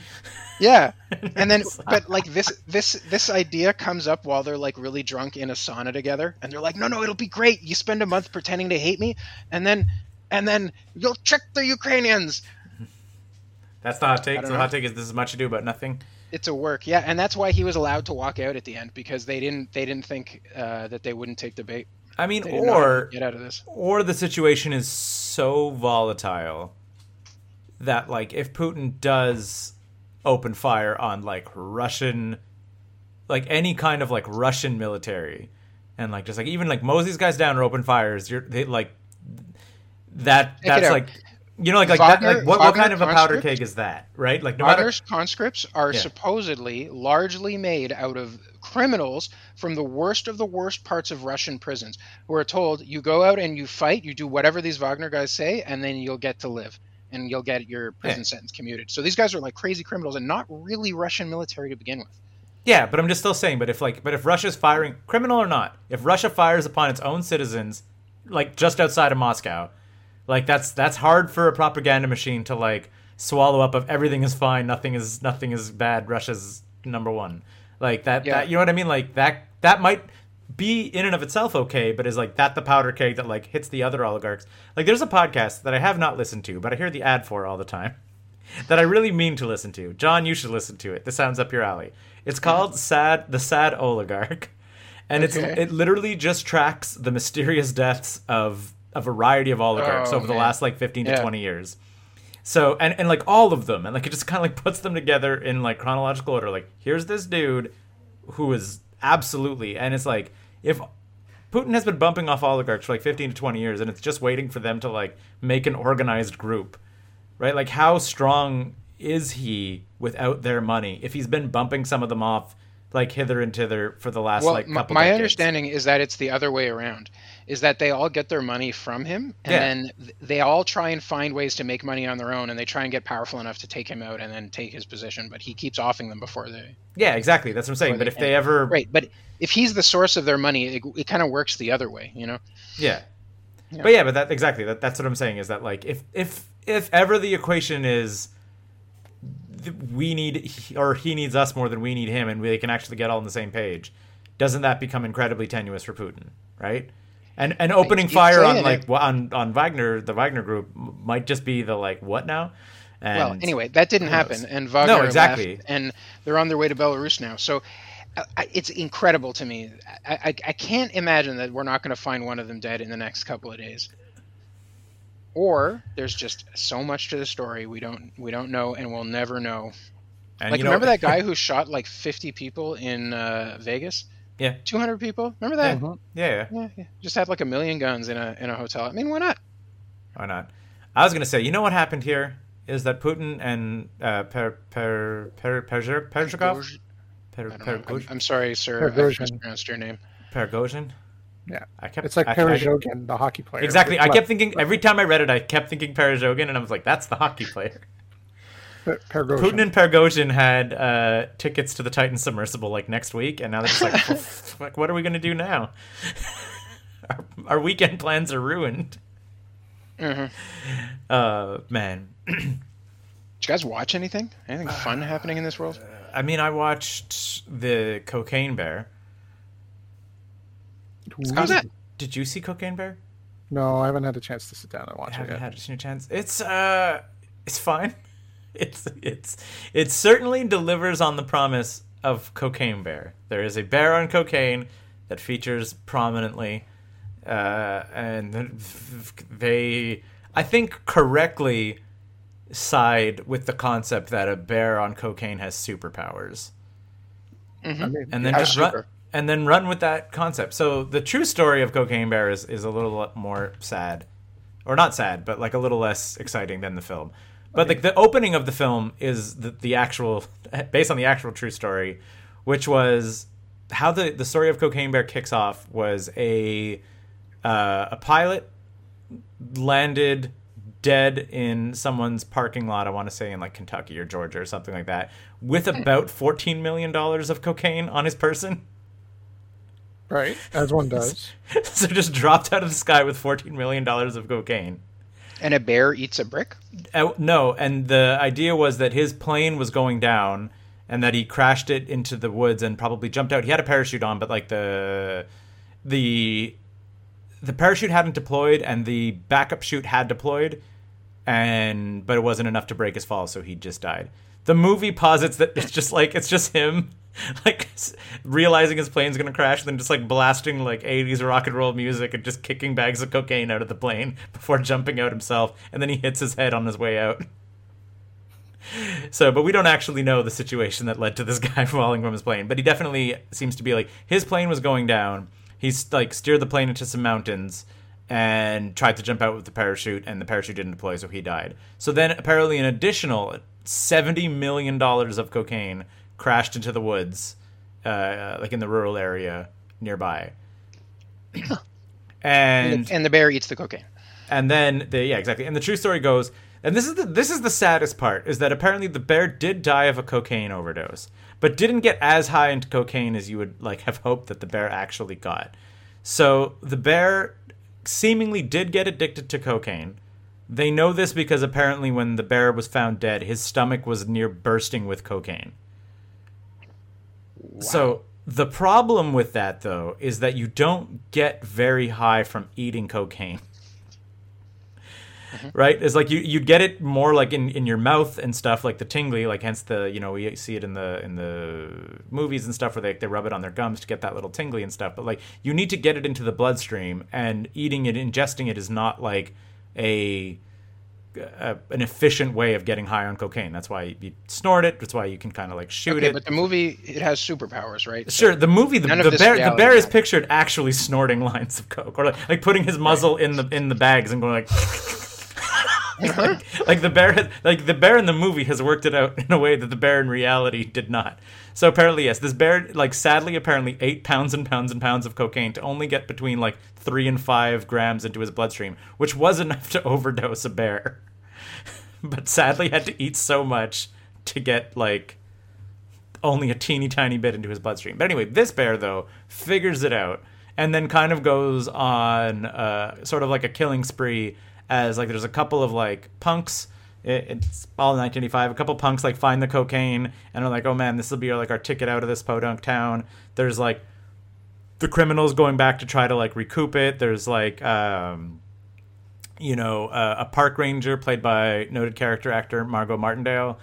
yeah. And then but like this this this idea comes up while they're like really drunk in a sauna together and they're like no no it'll be great. You spend a month pretending to hate me and then and then you'll trick the ukrainians. That's the hot take. The hot take is this is much ado about nothing. it's a work. Yeah and that's why he was allowed to walk out at the end because they didn't they didn't think uh, that they wouldn't take the bait. I mean, they didn't know how to or get out of this. or the situation is so volatile that like if Putin does open fire on like Russian like any kind of like Russian military and like just like even like mow these guys down or open fires you're they like that that's like you know like like, that, like what, what kind of a powder keg is that right? Like no matter conscripts are Yeah. supposedly largely made out of criminals from the worst of the worst parts of Russian prisons. Who are told you go out and you fight, you do whatever these Wagner guys say, and then you'll get to live and you'll get your prison Yeah. sentence commuted. So these guys are like crazy criminals and not really Russian military to begin with. Yeah, but I'm just still saying. But if like, but if Russia's firing, criminal or not, if Russia fires upon its own citizens, like just outside of Moscow, like that's that's hard for a propaganda machine to like swallow up. Of everything is fine, nothing is nothing is bad. Russia's number one. Like that. Yeah. That you know what I mean? Like that. That might be in and of itself okay, but is like that the powder keg that like hits the other oligarchs. Like there's a podcast that I have not listened to, but I hear the ad for all the time that I really mean to listen to. John, you should listen to it. This sounds up your alley. It's called "Sad," the Sad Oligarch, and Okay. it's it literally just tracks the mysterious deaths of a variety of oligarchs Oh, over the last like 15 to 20 years. So and and like all of them, and like it just kind of like puts them together in like chronological order. Like here's this dude who is absolutely, and it's like if Putin has been bumping off oligarchs for like 15 to 20 years, and it's just waiting for them to like make an organized group, right? Like how strong is he without their money? If he's been bumping some of them off like hither and thither for the last well, like couple. my decades. understanding is that it's the other way around. Is that they all get their money from him, and Yeah. then they all try and find ways to make money on their own, and they try and get powerful enough to take him out and then take his position. But he keeps offing them before they. Yeah, exactly. That's what I'm saying. But they if they ever, Right, but if he's the source of their money, it, it kind of works the other way, you know. Yeah. Yeah. But yeah, but that exactly that, that's what I'm saying is that like if if if ever the equation is we need or he needs us more than we need him and we can actually get all on the same page, doesn't that become incredibly tenuous for Putin, right? And and opening fire on like it. on on Wagner, the Wagner group might just be the like what now? And well, anyway, that didn't happen, and Wagner No, exactly. left, and they're on their way to Belarus now. So I, I, it's incredible to me. I, I, I can't imagine that we're not going to find one of them dead in the next couple of days. Or there's just so much to the story we don't we don't know, and we'll never know. and Like you know- remember that guy who shot like 50 people in uh, Vegas? Yeah. 200 people. Remember that? Mhm. Yeah, yeah. Yeah, yeah. Just had like a million guns in a in a hotel. I mean, why not? Why not? I was gonna say, you know what happened here is that Putin and uh, Per Per Per Perzher- Perzhikov, Per per, I'm, I'm sorry, sir. I mispronounced your name. Pergozhin. Yeah. I kept. It's like I- I- the hockey player. Exactly. I Left- kept thinking every time I read it, I kept thinking Perezhogin, and I was like, "That's the hockey player." Per- Pergozhin. Putin and Pergozhin had uh, tickets to the Titan submersible like next week, and now they're just like, well, fuck, "What are we gonna do now?" our, our weekend plans are ruined. Mhm. Uh, man. Did you guys watch anything? Anything fun happening in this world? I mean, I watched the Cocaine Bear. How's that? Did you see Cocaine Bear? No, I haven't had a chance to sit down and I watch it I haven't yet. had a chance. It's uh, it's fine. It's it's it certainly delivers on the promise of Cocaine Bear. There is a bear on cocaine that features prominently, uh, and they, I think, correctly side with the concept that a bear on cocaine has superpowers I mean, and then How just run, and then run with that concept. So the true story of Cocaine Bear is, is a little more sad, or not sad, but like a little less exciting than the film. But like the opening of the film is the, the actual, based on the actual true story, which was how the the story of Cocaine Bear kicks off was a uh, a pilot landed dead in someone's parking lot. I want to say in like Kentucky or Georgia or something like that, with about fourteen million dollars of cocaine on his person. right, as one does. so just dropped out of the sky with fourteen million dollars of cocaine. And a bear eats a brick? Uh, no, and the idea was that his plane was going down, and that he crashed it into the woods and probably jumped out. He had a parachute on, but like the the the parachute hadn't deployed, and the backup chute had deployed, and but it wasn't enough to break his fall, so he just died. The movie posits that it's just like it's just him, like realizing his plane's gonna crash, then just like blasting like '80s rock and roll music and just kicking bags of cocaine out of the plane before jumping out himself, and then he hits his head on his way out. So, but we don't actually know the situation that led to this guy falling from his plane. But he definitely seems to be like his plane was going down. He's like steered the plane into some mountains and tried to jump out with the parachute, and the parachute didn't deploy, so he died. So then, apparently, an additional seventy million dollars of cocaine crashed into the woods, uh, like in the rural area nearby. And, and the, and the bear eats the cocaine. and then the yeah exactly and the true story goes and this is the this is the saddest part is that apparently the bear did die of a cocaine overdose but didn't get as high into cocaine as you would like have hoped that the bear actually got so the bear seemingly did get addicted to cocaine they know this because apparently when the bear was found dead his stomach was near bursting with cocaine so the problem with that though is that you don't get very high from eating cocaine mm-hmm. right? It's like you you'd get it more like in, in your mouth and stuff, like the tingly, like hence the you know we see it in the in the movies and stuff where they they rub it on their gums to get that little tingly and stuff. But like you need to get it into the bloodstream, and eating it, ingesting it is not like a a, an efficient way of getting high on cocaine. That's why you snort it. That's why you can kind of like shoot Okay, it. but the movie it has superpowers, right? Sure, the movie, the, the bear, the bear is pictured actually snorting lines of coke, or like, like putting his muzzle in the in the bags and going like, like, like the bear, like the bear in the movie has worked it out in a way that the bear in reality did not. So apparently, yes, this bear, like sadly, apparently ate pounds and pounds and pounds of cocaine to only get between like three and five grams into his bloodstream, which was enough to overdose a bear. but sadly, had to eat so much to get like only a teeny tiny bit into his bloodstream. But anyway, this bear though figures it out and then kind of goes on uh, sort of like a killing spree as like there's a couple of like punks. It's all in 1985. A couple punks like find the cocaine and are like, oh man, this will be like our ticket out of this podunk town. There's like the criminals going back to try to like recoup it. There's like um, you know uh, a park ranger played by noted character actor Margo Martindale,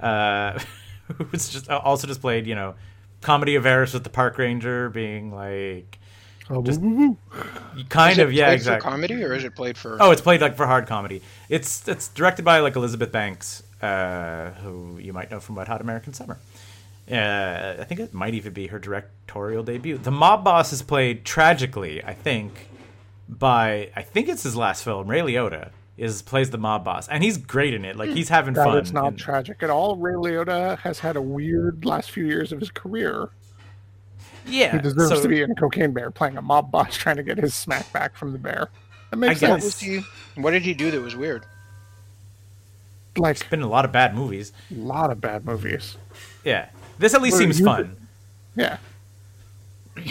uh, who's just also just played you know comedy of errors with the park ranger being like Oh, woo, woo, woo. kind Is of yeah played exactly. For comedy, or is it played for? Oh, it's played like for hard comedy. It's it's directed by like Elizabeth Banks, uh, who you might know from Wet Hot American Summer. Uh, I think it might even be her directorial debut. The mob boss is played tragically, I think, by I think it's his last film. Ray Liotta is plays the mob boss, and he's great in it. Like he's having That fun. it's not and- tragic at all. Ray Liotta has had a weird last few years of his career. Yeah, He deserves so- to be in Cocaine Bear playing a mob boss trying to get his smack back from the bear. That makes I what guess. sense. What did he do that was weird? Like it's Been in a lot of bad movies. a lot of bad movies. Yeah, this at least Well, seems you- fun. Yeah.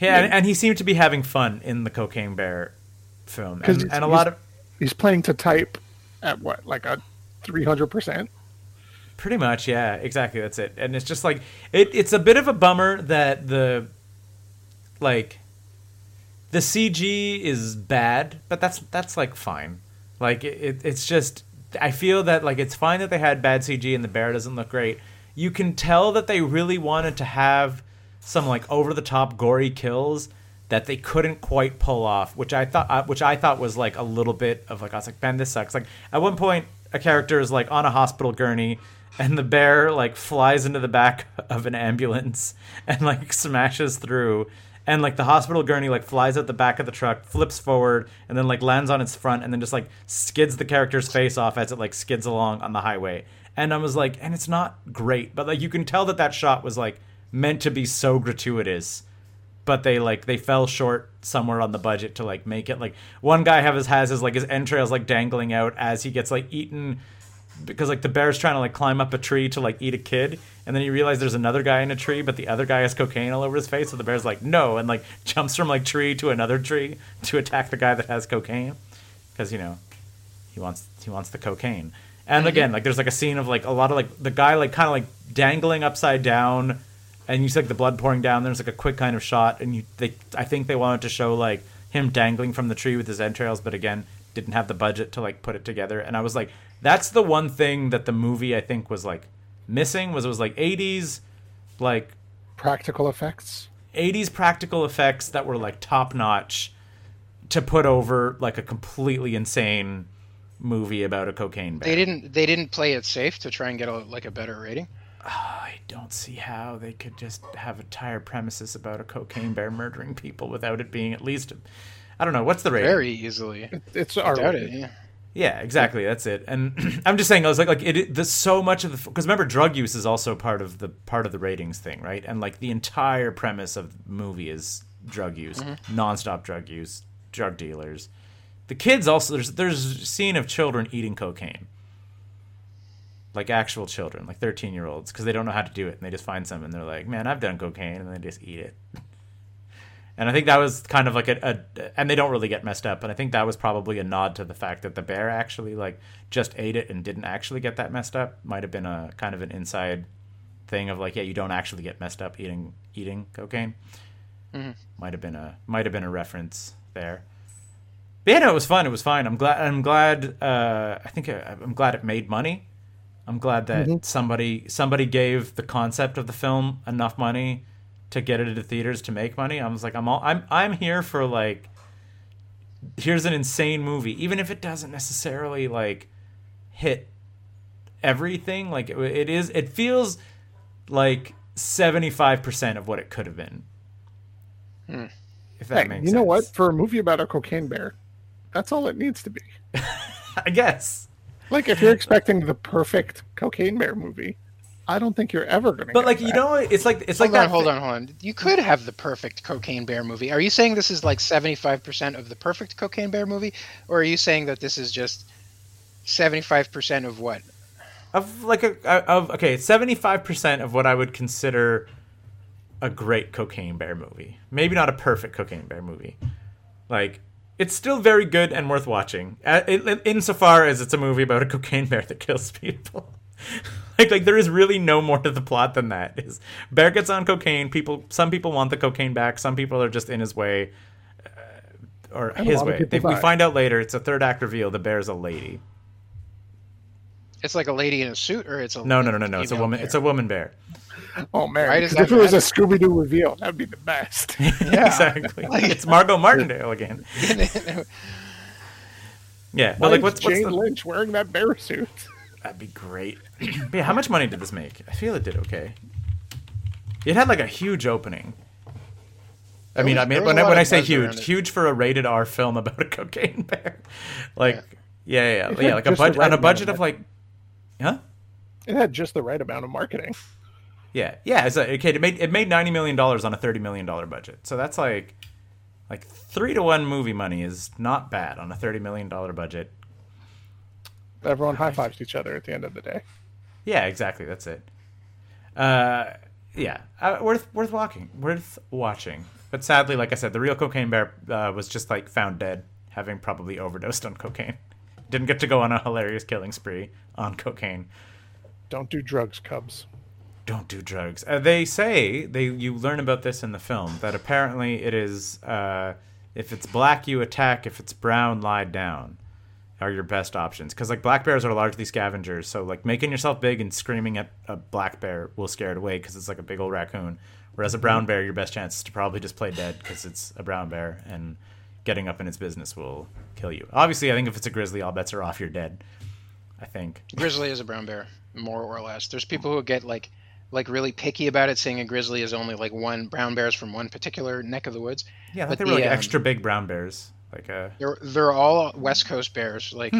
Yeah, and, and he seemed to be having fun in the Cocaine Bear film, 'Cause and, and a lot of He's playing to type at what, like a three hundred percent? Pretty much, yeah, exactly. That's it. And it's just like it. It's a bit of a bummer that the like the CG is bad, but that's that's like fine. Like it, it, it's just I feel that like it's fine that they had bad CG and the bear doesn't look great. You can tell that they really wanted to have some like over the top gory kills that they couldn't quite pull off, which I thought uh, which I thought was like a little bit of like I was like, man, this sucks. Like at one point, a character is like on a hospital gurney, and the bear like flies into the back of an ambulance and like smashes through. And like the hospital gurney like flies out the back of the truck, flips forward, and then like lands on its front, and then just like skids the character's face off as it like skids along on the highway. And I was like, and it's not great, but like you can tell that that shot was like meant to be so gratuitous but they like they fell short somewhere on the budget to like make it like one guy have his has his like his entrails like dangling out as he gets like eaten because like the bear's trying to like climb up a tree to like eat a kid and then you realize there's another guy in a tree but the other guy has cocaine all over his face so the bear's like no and like jumps from like tree to another tree to attack the guy that has cocaine because you know he wants he wants the cocaine. And again like there's like a scene of like a lot of like the guy like kind of like dangling upside down and you see like the blood pouring down there's like a quick kind of shot and you they i think they wanted to show like him dangling from the tree with his entrails but again didn't have the budget to like put it together and i was like that's the one thing that the movie i think was like missing was it was like 80s like Practical effects. 80s practical effects that were like top notch to put over like a completely insane movie about a cocaine bear. They didn't. They didn't play it safe to try and get a like a better rating. Ah, I don't see how they could just have entire premises about a cocaine bear murdering people without it being at least I don't know, what's the rating? Very easily. It's I doubt it. already. Yeah. Yeah, exactly. That's it. And I'm just saying, I was like, like it. there's so much of the because remember, drug use is also part of the part of the ratings thing, right? And like the entire premise of the movie is drug use, mm-hmm. nonstop drug use, drug dealers. The kids also there's there's a scene of children eating cocaine, like actual children, like 13 year olds, because they don't know how to do it, and they just find some and they're like, man, I've done cocaine, and they just eat it. And I think that was kind of like a, a, and they don't really get messed up. And I think that was probably a nod to the fact that the bear actually like just ate it and didn't actually get that messed up. Might have been a kind of an inside thing of like, yeah, you don't actually get messed up eating eating cocaine. Might have been a might have been a reference there. But yeah, no, it was fun. It was fine. I'm glad. I'm glad. Uh, I think I, I'm glad it made money. I'm glad that Mm-hmm. somebody somebody gave the concept of the film enough money to get it into theaters to make money. I was like, I'm all, I'm I'm here for like. Here's an insane movie, even if it doesn't necessarily like hit everything. Like it, it is, it feels like seventy five percent of what it could have been. Hmm. If that Hey, makes you know what? For a movie about a cocaine bear, that's all it needs to be. I guess. Like if you're expecting the perfect cocaine bear movie, I don't think you're ever going to. But like you know, it's like it's like hold on, that. hold on, hold on. You could have the perfect Cocaine Bear movie. Are you saying this is like 75% of the perfect Cocaine Bear movie? Or are you saying that this is just 75% of what? of like a of okay, seventy five percent of what I would consider a great cocaine bear movie. Maybe not a perfect cocaine bear movie. Like it's still very good and worth watching. Uh, insofar as it's a movie about a cocaine bear that kills people. like like there is really no more to the plot than that. Is bear gets on cocaine. People some people want the cocaine back. Some people are just in his way. Uh, or And his way. people They, we find out later. It's a third act reveal. The bear's a lady. It's like a lady in a suit, or it's a No, no, no, no, no. It's a woman. bear? It's a woman bear. oh man, Why does 'cause that if it was a? Scooby Doo reveal, that'd be the best. Yeah. exactly. it's Margo Martindale again. Yeah, Why but like, what's, what's Jane the, Lynch wearing that bear suit? That'd be great. but yeah, how much money did this make? I feel it did okay. It had like a huge opening. I There mean, was- I mean, when, I, when I say huge, huge for a rated R film about a cocaine bear, like, yeah, yeah, yeah, yeah, like a budget right on a budget of of like, huh? It had just the right amount of marketing. Yeah, yeah. It's a, okay. It made it made ninety million dollars on a thirty million dollar budget. So that's like, like three to one movie money is not bad on a thirty million dollar budget. Everyone high fives each other at the end of the day. Yeah, exactly. That's it. Uh, yeah, uh, worth worth walking, worth watching. But sadly, like I said, the real cocaine bear uh, was just like found dead, having probably overdosed on cocaine. Didn't get to go on a hilarious killing spree on cocaine. Don't do drugs, Cubs. Don't do drugs. Uh, they say they you learn about this in the film that apparently it is uh, if it's black you attack, if it's brown lie down are your best options. Because like black bears are largely scavengers so like making yourself big and screaming at a black bear will scare it away because it's like a big old raccoon. Whereas a brown bear your best chance is to probably just play dead because it's a brown bear and getting up in its business will kill you. Obviously i think if it's a grizzly all bets are off you're dead i think. Grizzly is a brown bear, more or less. There's people who get like like really picky about it, saying a grizzly is only like one brown bears from one particular neck of the woods. yeah But they were the, like um, extra big brown bears like uh They're they're all West Coast bears. Like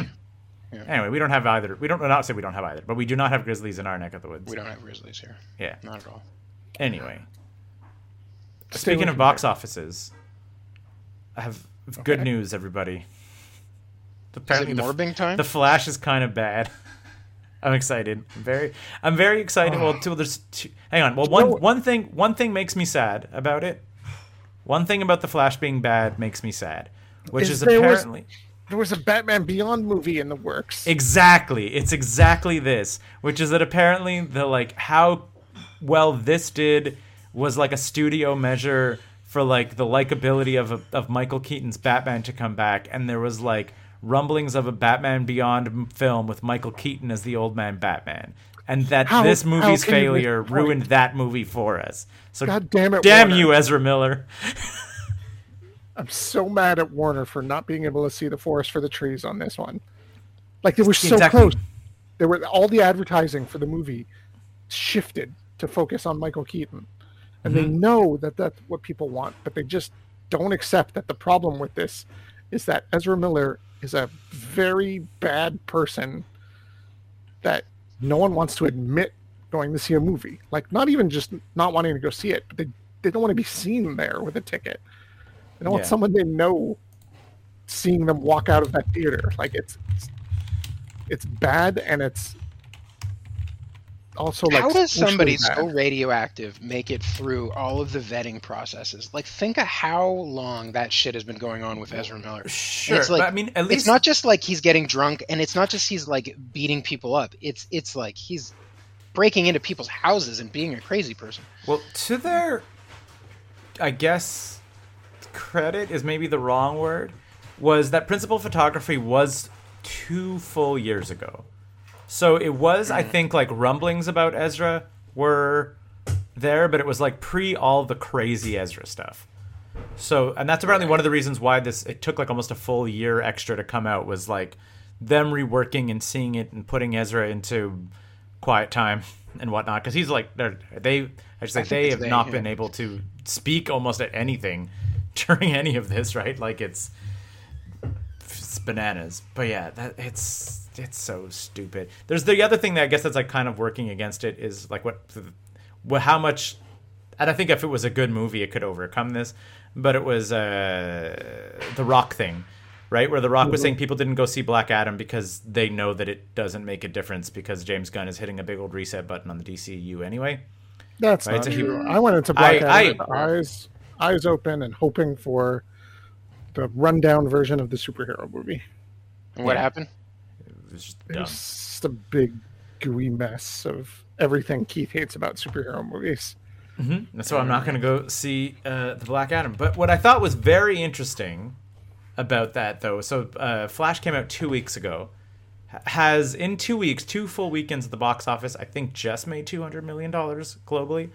anyway we don't have either we don't not say we don't have either but we do not have grizzlies in our neck of the woods we don't have grizzlies here, yeah not at all. Anyway, Stay speaking of box there. offices, I have good Okay. news, everybody. Is Apparently, it the, time? the Flash is kind of bad. I'm excited. I'm very, I'm very excited. Well, two, there's two, hang on. Well, one, know- one thing, one thing makes me sad about it. One thing about the Flash being bad makes me sad, which Is is, there was- apparently There was a Batman Beyond movie in the works. Exactly. It's exactly this, which is that apparently the like how well this did was like a studio measure for like the likability of a, of Michael Keaton's Batman to come back and there was like rumblings of a Batman Beyond film with Michael Keaton as the old man Batman. And that How- this movie's can you make failure ruined that movie for us. So God damn it, damn Warner. you, Ezra Miller. I'm so mad at Warner for not being able to see the forest for the trees on this one. Like they were so Exactly. close. There were all the advertising for the movie shifted to focus on Michael Keaton, and they mm-hmm. know that that's what people want, but they just don't accept that the problem with this is that Ezra Miller is a very bad person that no one wants to admit going to see a movie. Like not even just not wanting to go see it, but they they don't want to be seen there with a ticket. They don't want someone they know seeing them walk out of that theater. Like it's it's, it's bad and it's also like How does somebody bad. so radioactive make it through all of the vetting processes? Like, think of how long that shit has been going on with Ezra Miller. And Sure. it's like, but I mean, at least it's not just like he's getting drunk, and it's not just he's like beating people up. It's it's like he's breaking into people's houses and being a crazy person. Well, to their, I guess, credit is maybe the wrong word. was that principal photography was two full years ago. So it was, I hmm. think, like rumblings about Ezra were there, but it was like pre all the crazy Ezra stuff. So, and that's apparently one of the reasons why this it took like almost a full year extra to come out was like them reworking and seeing it and putting Ezra into quiet time and whatnot because he's like they're they I should say I they have they, not yeah. been able to speak almost at anything during any of this right like it's it's bananas but yeah that it's it's so stupid there's the other thing that I guess that's like kind of working against it is like what what how much and I think if it was a good movie, it could overcome this. But it was uh, the Rock thing, right? Where the Rock was saying people didn't go see Black Adam because they know that it doesn't make a difference because James Gunn is hitting a big old reset button on the DCU anyway. That's Right, not so he- true. I went into Black I- Adam with eyes eyes open and hoping for the rundown version of the superhero movie. And what Yeah. happened? It was just It was just a big gooey mess of everything Keith hates about superhero movies. And so I'm not going to go see uh, the Black Adam. But what I thought was very interesting about that, though, so uh, Flash came out two weeks ago. Has in two weeks, two full weekends at the box office, I think just made two hundred million dollars globally.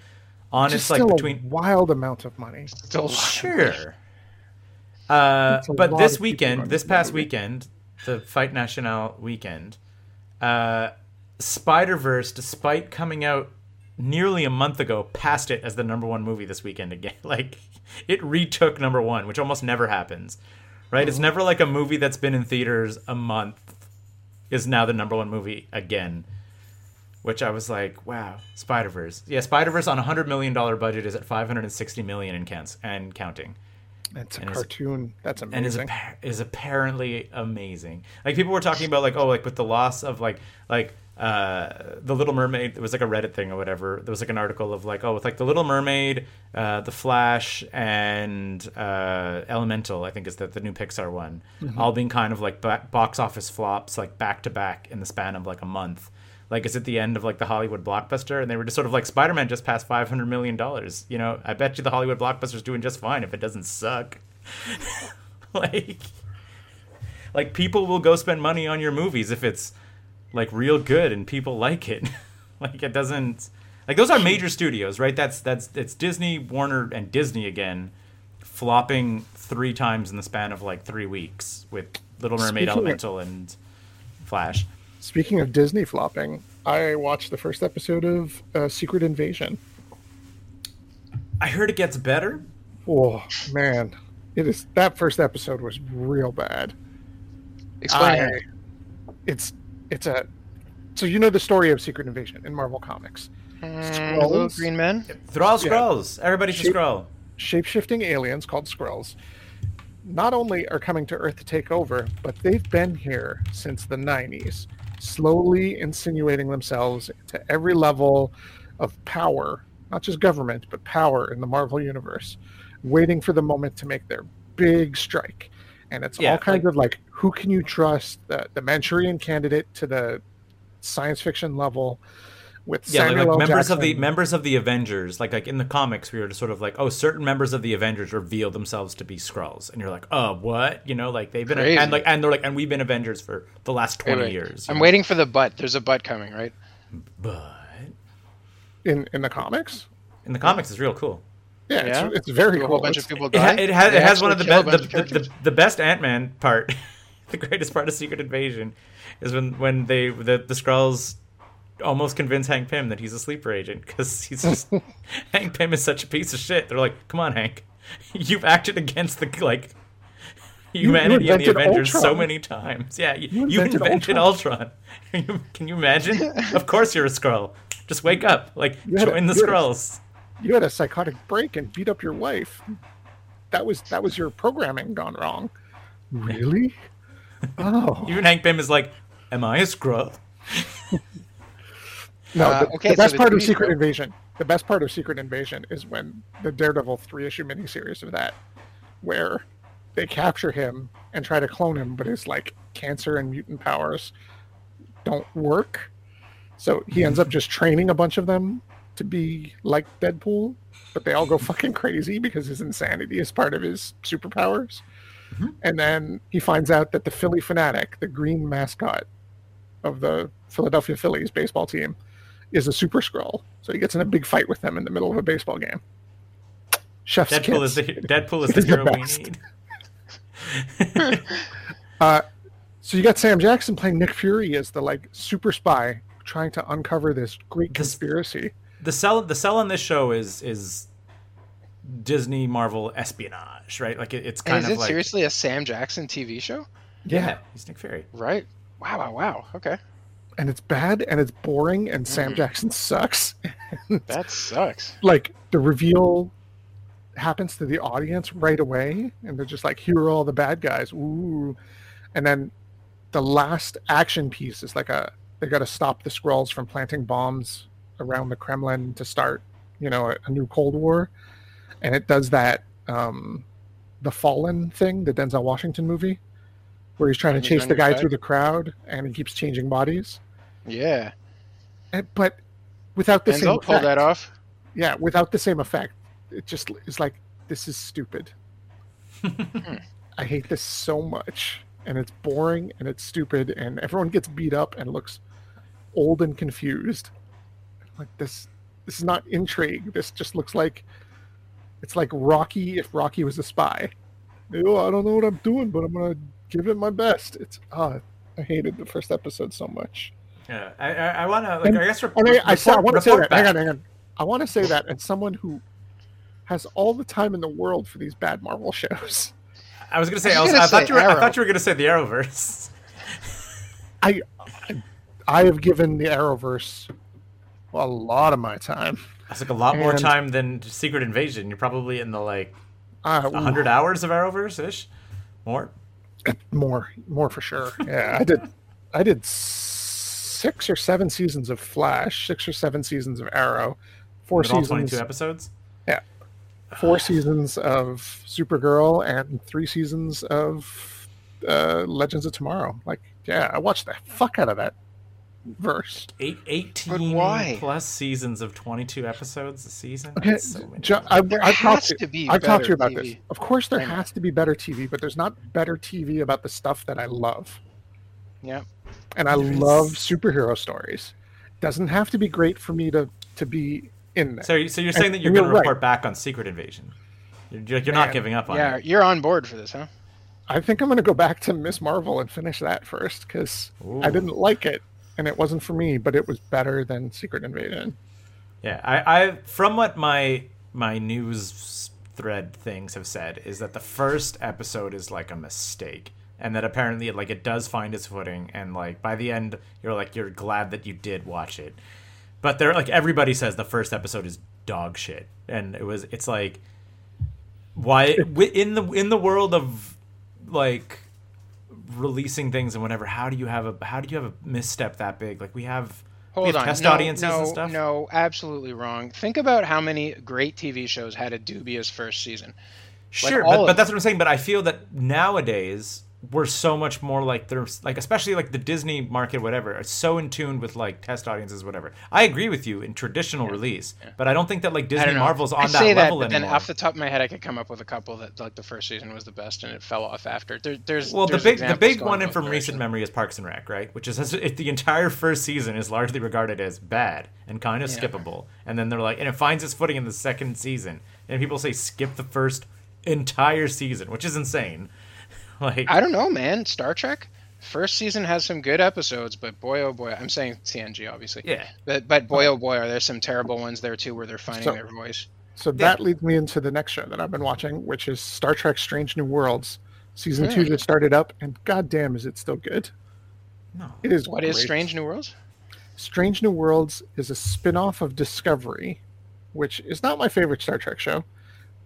On its like still between a wild amount of money. Still Sure. Uh, but this weekend, this past weekend, the Fête Nationale weekend, uh, Spider Verse, despite coming out nearly a month ago, passed it as the number one movie this weekend again. Like it retook number one, which almost never happens, right? Mm-hmm. It's never like a movie that's been in theaters a month is now the number one movie again. Which I was like, wow, Spider Verse. Yeah, Spider Verse on a hundred million dollar budget is at five hundred and sixty million in cans and counting It's a And is- cartoon. That's and is amazing. is apparently amazing. Like people were talking about like oh like with the loss of like like uh the Little Mermaid. There was like a Reddit thing or whatever. There was like an article of like oh with like the Little Mermaid, uh, the Flash, and uh, Elemental. I think is the the new Pixar one. All being kind of like ba- box office flops like back to back in the span of like a month. Like is it the end of like the Hollywood blockbuster, and they were just sort of like Spider Man just passed five hundred million dollars. You know, I bet you the Hollywood blockbuster's doing just fine if it doesn't suck. like like people will go spend money on your movies if it's like real good and people like it like it doesn't like those are major studios right that's that's it's disney warner and disney again flopping three times in the span of like three weeks with little mermaid Speaking of- elemental and flash Speaking of Disney flopping, I watched the first episode of uh, Secret Invasion. i heard it gets better Oh man, it is that first episode was real bad. Explain I- it. It's it's a so you know the story of Secret Invasion in Marvel Comics. Mm, the little Skrulls. green men. they're all Yeah. Skrulls everybody should Shape- scroll Shape-shifting aliens called Skrulls not only are coming to Earth to take over, but they've been here since the 90s, slowly insinuating themselves into every level of power, not just government, but power in the Marvel universe, waiting for the moment to make their big strike. And it's Yeah, all kinds like- of like, who can you trust? The, the Manchurian candidate to the science fiction level with yeah, like, Samuel like L. members of the members of the Avengers, like like in the comics, we were just sort of like, oh, certain members of the Avengers reveal themselves to be Skrulls, and you're like, oh, what? You know, like they've been Crazy. and like and they're like, and we've been Avengers for the last twenty wait. years. I'm waiting for the butt. There's a butt coming, right? but in in the comics. in the comics, it's real cool. Yeah, Yeah? It's, it's very cool. a bunch It's- of people It, die. ha- it has it has one of the best the, the, the, the best Ant Man part, the greatest part of Secret Invasion, is when when they the the Skrulls almost convince Hank Pym that he's a sleeper agent because he's just Hank Pym is such a piece of shit. They're like, come on, Hank, you've acted against the like humanity and the Avengers so many times. Yeah, you, You you invented invented Ultron. Can you, can you imagine? of course you're a Skrull. Just wake up, like You had a- join the you Skrulls. you had a psychotic break and beat up your wife. That was that was your programming gone wrong. Really? Oh Even Hank Pym is like, am I a Skrull? No! Uh, the, okay, the so best the part of Secret show- Invasion. The best part of Secret Invasion is when the Daredevil three issue miniseries of that, where they capture him and try to clone him, but his like cancer and mutant powers don't work. So he ends up just training a bunch of them to be like Deadpool, but they all go fucking crazy because his insanity is part of his superpowers. And then he finds out that the Phillie Phanatic, the green mascot of the Philadelphia Phillies baseball team, is a super Skrull. So he gets in a big fight with them in the middle of a baseball game. Chef's Deadpool kiss. is the Deadpool is He's the the hero we need. Uh, so you got Sam Jackson playing Nick Fury as the like super spy trying to uncover this great This- conspiracy. the sell the sell on this show is is Disney Marvel espionage, right? Like it, it's kind is of Is it like seriously a Sam Jackson TV show? yeah, he's Nick Fury. Right. Wow, wow, wow. Okay. And it's bad and it's boring and Sam Mhm. Jackson sucks. That sucks. like the reveal happens to the audience right away and they're just like here are all the bad guys. Ooh. And then the last action piece is like a they got to stop the Skrulls from planting bombs around the Kremlin to start, you know, a, a new Cold War. And it does that um the Fallen thing, the Denzel Washington movie where he's trying to chase the guy through the crowd and he keeps changing bodies. Yeah. And, but without the same Denzel pulled that effect. off. Yeah, without the same effect. It just is like this is stupid. I hate this so much, and it's boring and it's stupid, and everyone gets beat up and looks old and confused. Like this, this is not intrigue. This just looks like it's like Rocky if Rocky was a spy. Oh, I don't know what I'm doing, but I'm gonna give it my best. It's ah, I hated the first episode so much. Yeah, I I, I want to like And- I guess re- And I, I, say- I want to say report that. Hang on, hang on. I want to say that as someone who has all the time in the world for these bad Marvel shows. I was gonna say I I, was was, gonna I thought say you were I thought you were gonna say the Arrowverse. I I have given the Arrowverse a lot of my time. That's like a lot more time than Secret Invasion. You're probably in the like Uh, hundred hours of Arrowverse ish, more. more, more for sure. Yeah, I did. I did six or seven seasons of Flash, six or seven seasons of Arrow, four With all seasons, 22 episodes. Yeah, four seasons of Supergirl, and three seasons of uh, Legends of Tomorrow. Like, yeah, I watched the fuck out of that verse. Eight, 18 why? plus seasons of 22 episodes a season. Okay, That's so many. Jo- I've, There I've talked to, to be I've talked to you better about this. Of course, there has to be better TV, but there's not better TV about the stuff that I love. Yeah. and I There is- love superhero stories. Doesn't have to be great for me to to be in there. So, you- so you're saying that you're You're going to right. report back on Secret Invasion? You're, you're, you're not giving up on Yeah, it. Yeah, you're on board for this, huh? I think I'm going to go back to Miss Marvel and finish that first because I didn't like it and it wasn't for me, but it was better than Secret Invasion. Yeah, I, I from what my my news thread things have said is that the first episode is like a mistake, and that apparently like it does find its footing, and like by the end you're like you're glad that you did watch it, but they're like everybody says the first episode is dog shit, and it was it's like why in the in the world of like releasing things and whatever how do you have a how do you have a misstep that big like we have Hold on. test no, audiences no, and stuff no, absolutely wrong. Think about how many great TV shows had a dubious first season. Sure, all but, but that's what I'm saying. But I feel that nowadays we're so much more like they're like especially like the Disney market, whatever, are so in tune with like test audiences, whatever. I agree with you in traditional release, but I don't think that like Disney don't. Marvel's on I that say that, level but then off the top of my head, I could come up with a couple that like the first season was the best and it fell off after. There, there's well, the big the big one in both from recent directions. memory is Parks and Rec, right? Which is if the entire first season is largely regarded as bad and kind of Yeah. skippable, and then they're like, and it finds its footing in the second season, and people say skip the first entire season, which is insane. like I don't know, man. Star Trek first season has some good episodes, but boy oh boy, I'm saying TNG obviously. yeah. But but boy oh boy, are there some terrible ones there too where they're finding So- their voice. So that leads me into the next show that I've been watching, which is Star Trek Strange New Worlds. Season two Hmm. just started up, and goddamn, is it still good? No. It is. What is great. Strange New Worlds? Strange New Worlds is a spin-off of Discovery, which is not my favorite Star Trek show.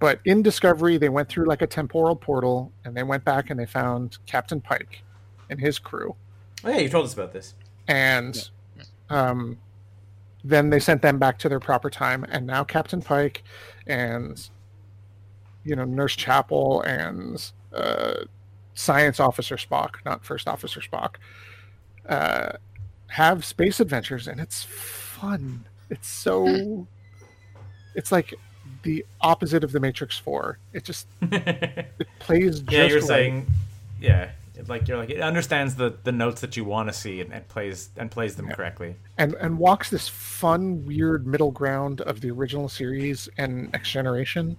But in Discovery, they went through like a temporal portal and they went back and they found Captain Pike and his crew. Oh, yeah, you told us about this. And um, then they sent them back to their proper time. And now Captain Pike and, you know, Nurse Chapel and uh, Science Officer Spock, not First Officer Spock, uh, have space adventures. And it's fun. It's so. It's like the opposite of the Matrix Four. It just it plays. Just yeah, you're right. saying, yeah, like you're like it understands the the notes that you want to see and, and plays and plays them correctly. and and walks this fun, weird middle ground of the original series and Next Generation.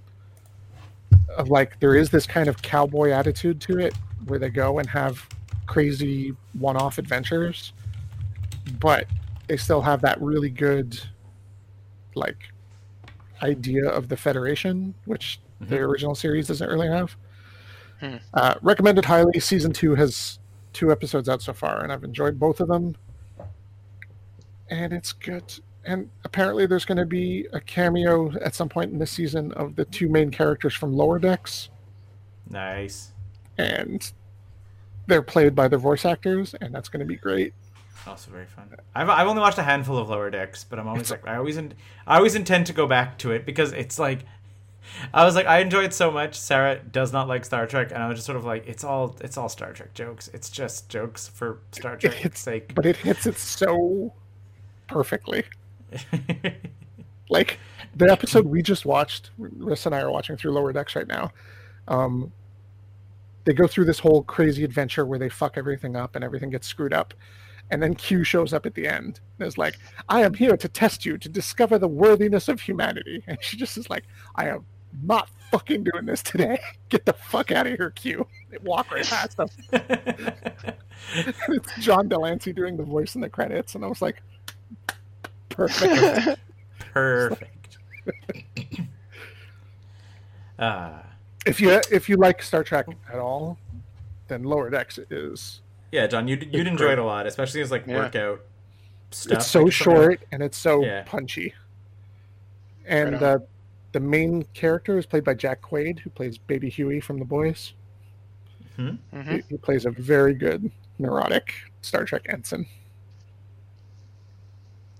Of like, there is this kind of cowboy attitude to it, where they go and have crazy one-off adventures, but they still have that really good, like, idea of the Federation, which the original series doesn't really have. Hmm. Uh, recommended highly. Season two has two episodes out so far, and I've enjoyed both of them and it's good. And apparently, there's going to be a cameo at some point in this season of the two main characters from Lower Decks, Nice. and they're played by their voice actors, and that's going to be great. Also very fun. I've, I've only watched a handful of Lower Decks, but I'm always like I always in, I always intend to go back to it because it's like I was like I enjoy it so much. Sarah does not like Star Trek, and I was just sort of like it's all it's all Star Trek jokes. It's just jokes for Star Trek's hits- sake. But it hits it so perfectly. Like the episode we just watched, Rissa and I are watching through Lower Decks right now. Um, they go through this whole crazy adventure where they fuck everything up and everything gets screwed up. And then Q shows up at the end and is like, I am here to test you to discover the worthiness of humanity. And she just is like, I am not fucking doing this today. Get the fuck out of here, Q. They walk right past them. it's John de Lancie doing the voice in the credits. And I was like, perfect. Perfect. uh, if you if you like Star Trek at all, then Lower Decks is yeah, John, you'd you'd enjoy great. it a lot, especially as like Yeah. workout stuff. it's so like, sort of- short and it's so Yeah. punchy. And Right uh, the main character is played by Jack Quaid, who plays Baby Huey from The Boys. Mhm. He, he plays a very good neurotic Star Trek ensign.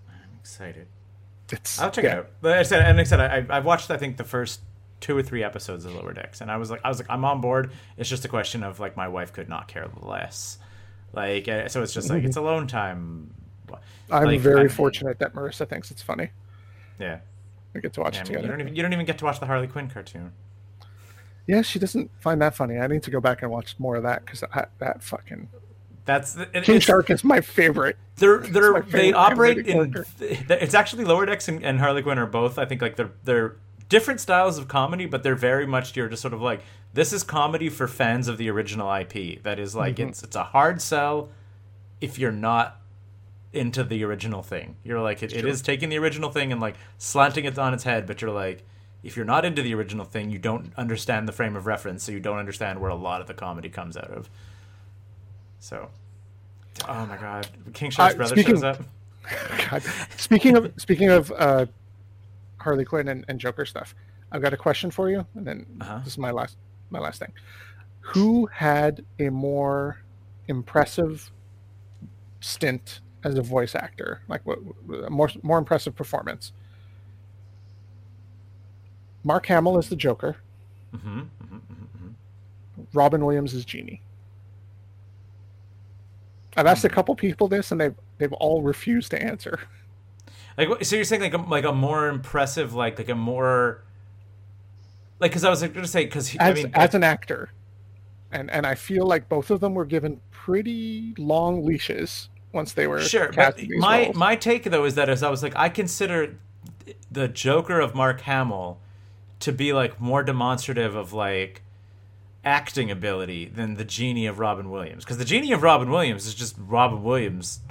I'm excited. It's I'll check yeah, it out. But I said, and I said, I, I've watched I think the first two or three episodes of Lower Decks, and I was like, I was like, I'm on board. It's just a question of like my wife could not care less. Like, uh, so it's just like it's alone time. I'm like, very I'm- fortunate that Marissa thinks it's funny. Yeah, We get to watch yeah it mean, you together. don't even you don't even get to watch the Harley Quinn cartoon. Yeah, she doesn't find that funny. I need to go back and watch more of that because that fucking That's it, King Shark is my favorite. they're they're my they operate in character. it's actually lower decks and, and harley quinn are both i think like they're they're different styles of comedy but they're very much you're just sort of like this is comedy for fans of the original ip that is like Mm-hmm. it's it's a hard sell if you're not into the original thing you're like it, it is taking the original thing and like slanting it on its head but you're like if you're not into the original thing you don't understand the frame of reference so you don't understand where a lot of the comedy comes out of so oh my god king shark's Uh, brother speaking- shows up God. Speaking of speaking of uh, Harley Quinn and, and Joker stuff, I've got a question for you, and then Uh-huh. this is my last my last thing. Who had a more impressive stint as a voice actor? Like what a more more impressive performance? Mark Hamill is the Joker. hmm hmm hmm Robin Williams is Genie. I've asked a couple people this, and they've they've all refused to answer. Like, so you're saying like a, like a more impressive, like like a more, like because I was like, going to say because I mean, as an actor, and and I feel like both of them were given pretty long leashes once they were sure, but my roles. my take though is that as I was like, I consider the Joker of Mark Hamill to be like more demonstrative of like acting ability than the genie of Robin Williams because the genie of Robin Williams is just Robin Williams.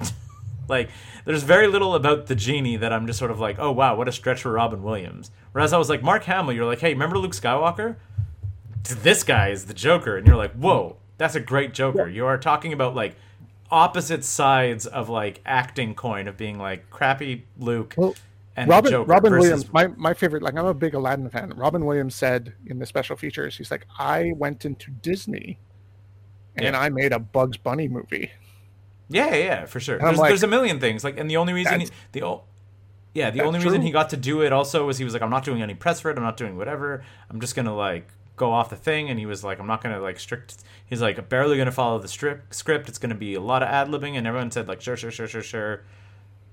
like there's very little about the genie that I'm just sort of like, oh wow, what a stretch for Robin Williams. Whereas I was like Mark Hamill, you're like, hey, remember Luke Skywalker? This guy is the Joker, and you're like, whoa, that's a great Joker. You are talking about like opposite sides of like acting coin of being like crappy Luke Well, and Robin Joker Robin versus Williams, my, my favorite, like I'm a big Aladdin fan. Robin Williams said in the special features, he's like, I went into Disney and Yeah. I made a Bugs Bunny movie. Yeah, yeah, yeah, for sure. There's, like- there's a million things. Like, and the only reason he, the o- yeah, the That's only reason true. he got to do it also was he was like, I'm not doing any press for it. I'm not doing whatever. I'm just gonna like go off the thing. And he was like, I'm not gonna like strict. He's like barely gonna follow the strip script. It's gonna be a lot of ad libbing. And everyone said like, sure, sure, sure, sure, sure.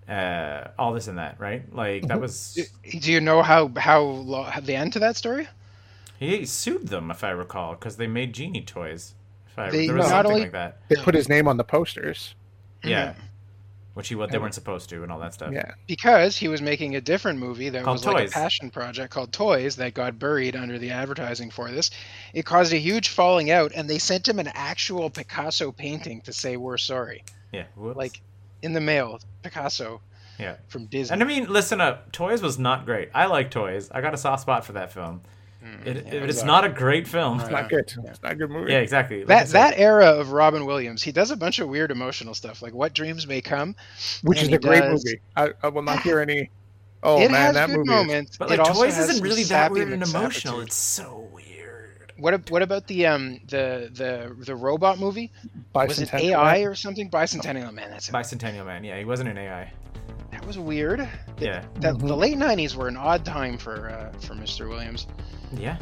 uh, all this and that, right? Like that was Do you know how how, lo- how the end to that story? he sued them, if I recall, because they made genie toys. If I, They there was not something only- like that. They put his name on the posters. Yeah, mm-hmm. which he what they weren't supposed to, and all that stuff. Yeah. Because he was making a different movie that Called was like Toys. a passion project called Toys that got buried under the advertising for this. It caused a huge falling out, and they sent him an actual Picasso painting to say we're sorry, yeah. Whoops. like in the mail, Picasso yeah. from Disney. And I mean, listen up. Toys was not great. I like Toys. I got a soft spot for that film. It, it, it it's not a great film. It's not good. It's not a good movie. Yeah, exactly. Like that that era of Robin Williams, he does a bunch of weird emotional stuff, like What Dreams May Come. Which is a great does- movie. I, I will not hear any. Oh it man, has that good movie. Is, moments. But like also Toys has isn't really that weird and emotional. McSappitude. It's so weird. What what about the um the the the robot movie? Was it Bicentennial. AI or something? Bicentennial Man. That's it. Bicentennial Man. Yeah, he wasn't an AI. That was weird. Yeah. That, Mhm. The late '90s were an odd time for uh, for Mr. Williams. Yeah.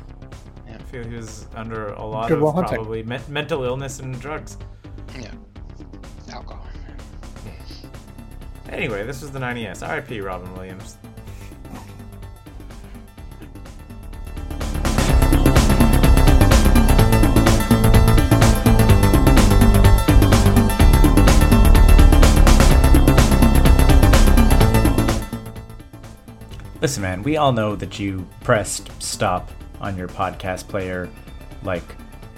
Yeah. I feel he was under a lot Good of Hunting. probably me- mental illness and drugs. Yeah, alcohol. Anyway, this was the 90s. R.I.P. Robin Williams. Listen, man, we all know that you pressed stop on your podcast player like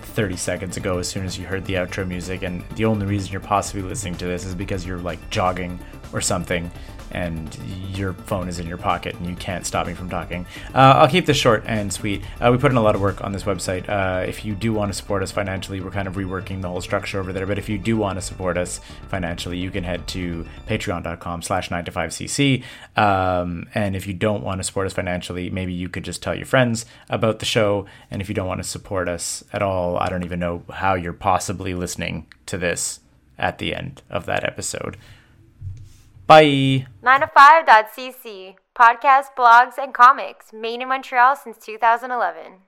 30 seconds ago as soon as you heard the outro music, and the only reason you're possibly listening to this is because you're like jogging or something and your phone is in your pocket and you can't stop me from talking. Uh, I'll keep this short and sweet. Uh, we put in a lot of work on this website. Uh, if you do want to support us financially, we're kind of reworking the whole structure over there. But if you do want to support us financially, you can head to patreon.com slash 9 to 5cc. Um, and if you don't want to support us financially, maybe you could just tell your friends about the show. And if you don't want to support us at all, I don't even know how you're possibly listening to this at the end of that episode. Bye. 9to5.cc. Podcasts, blogs, and comics. Made in Montreal since 2011.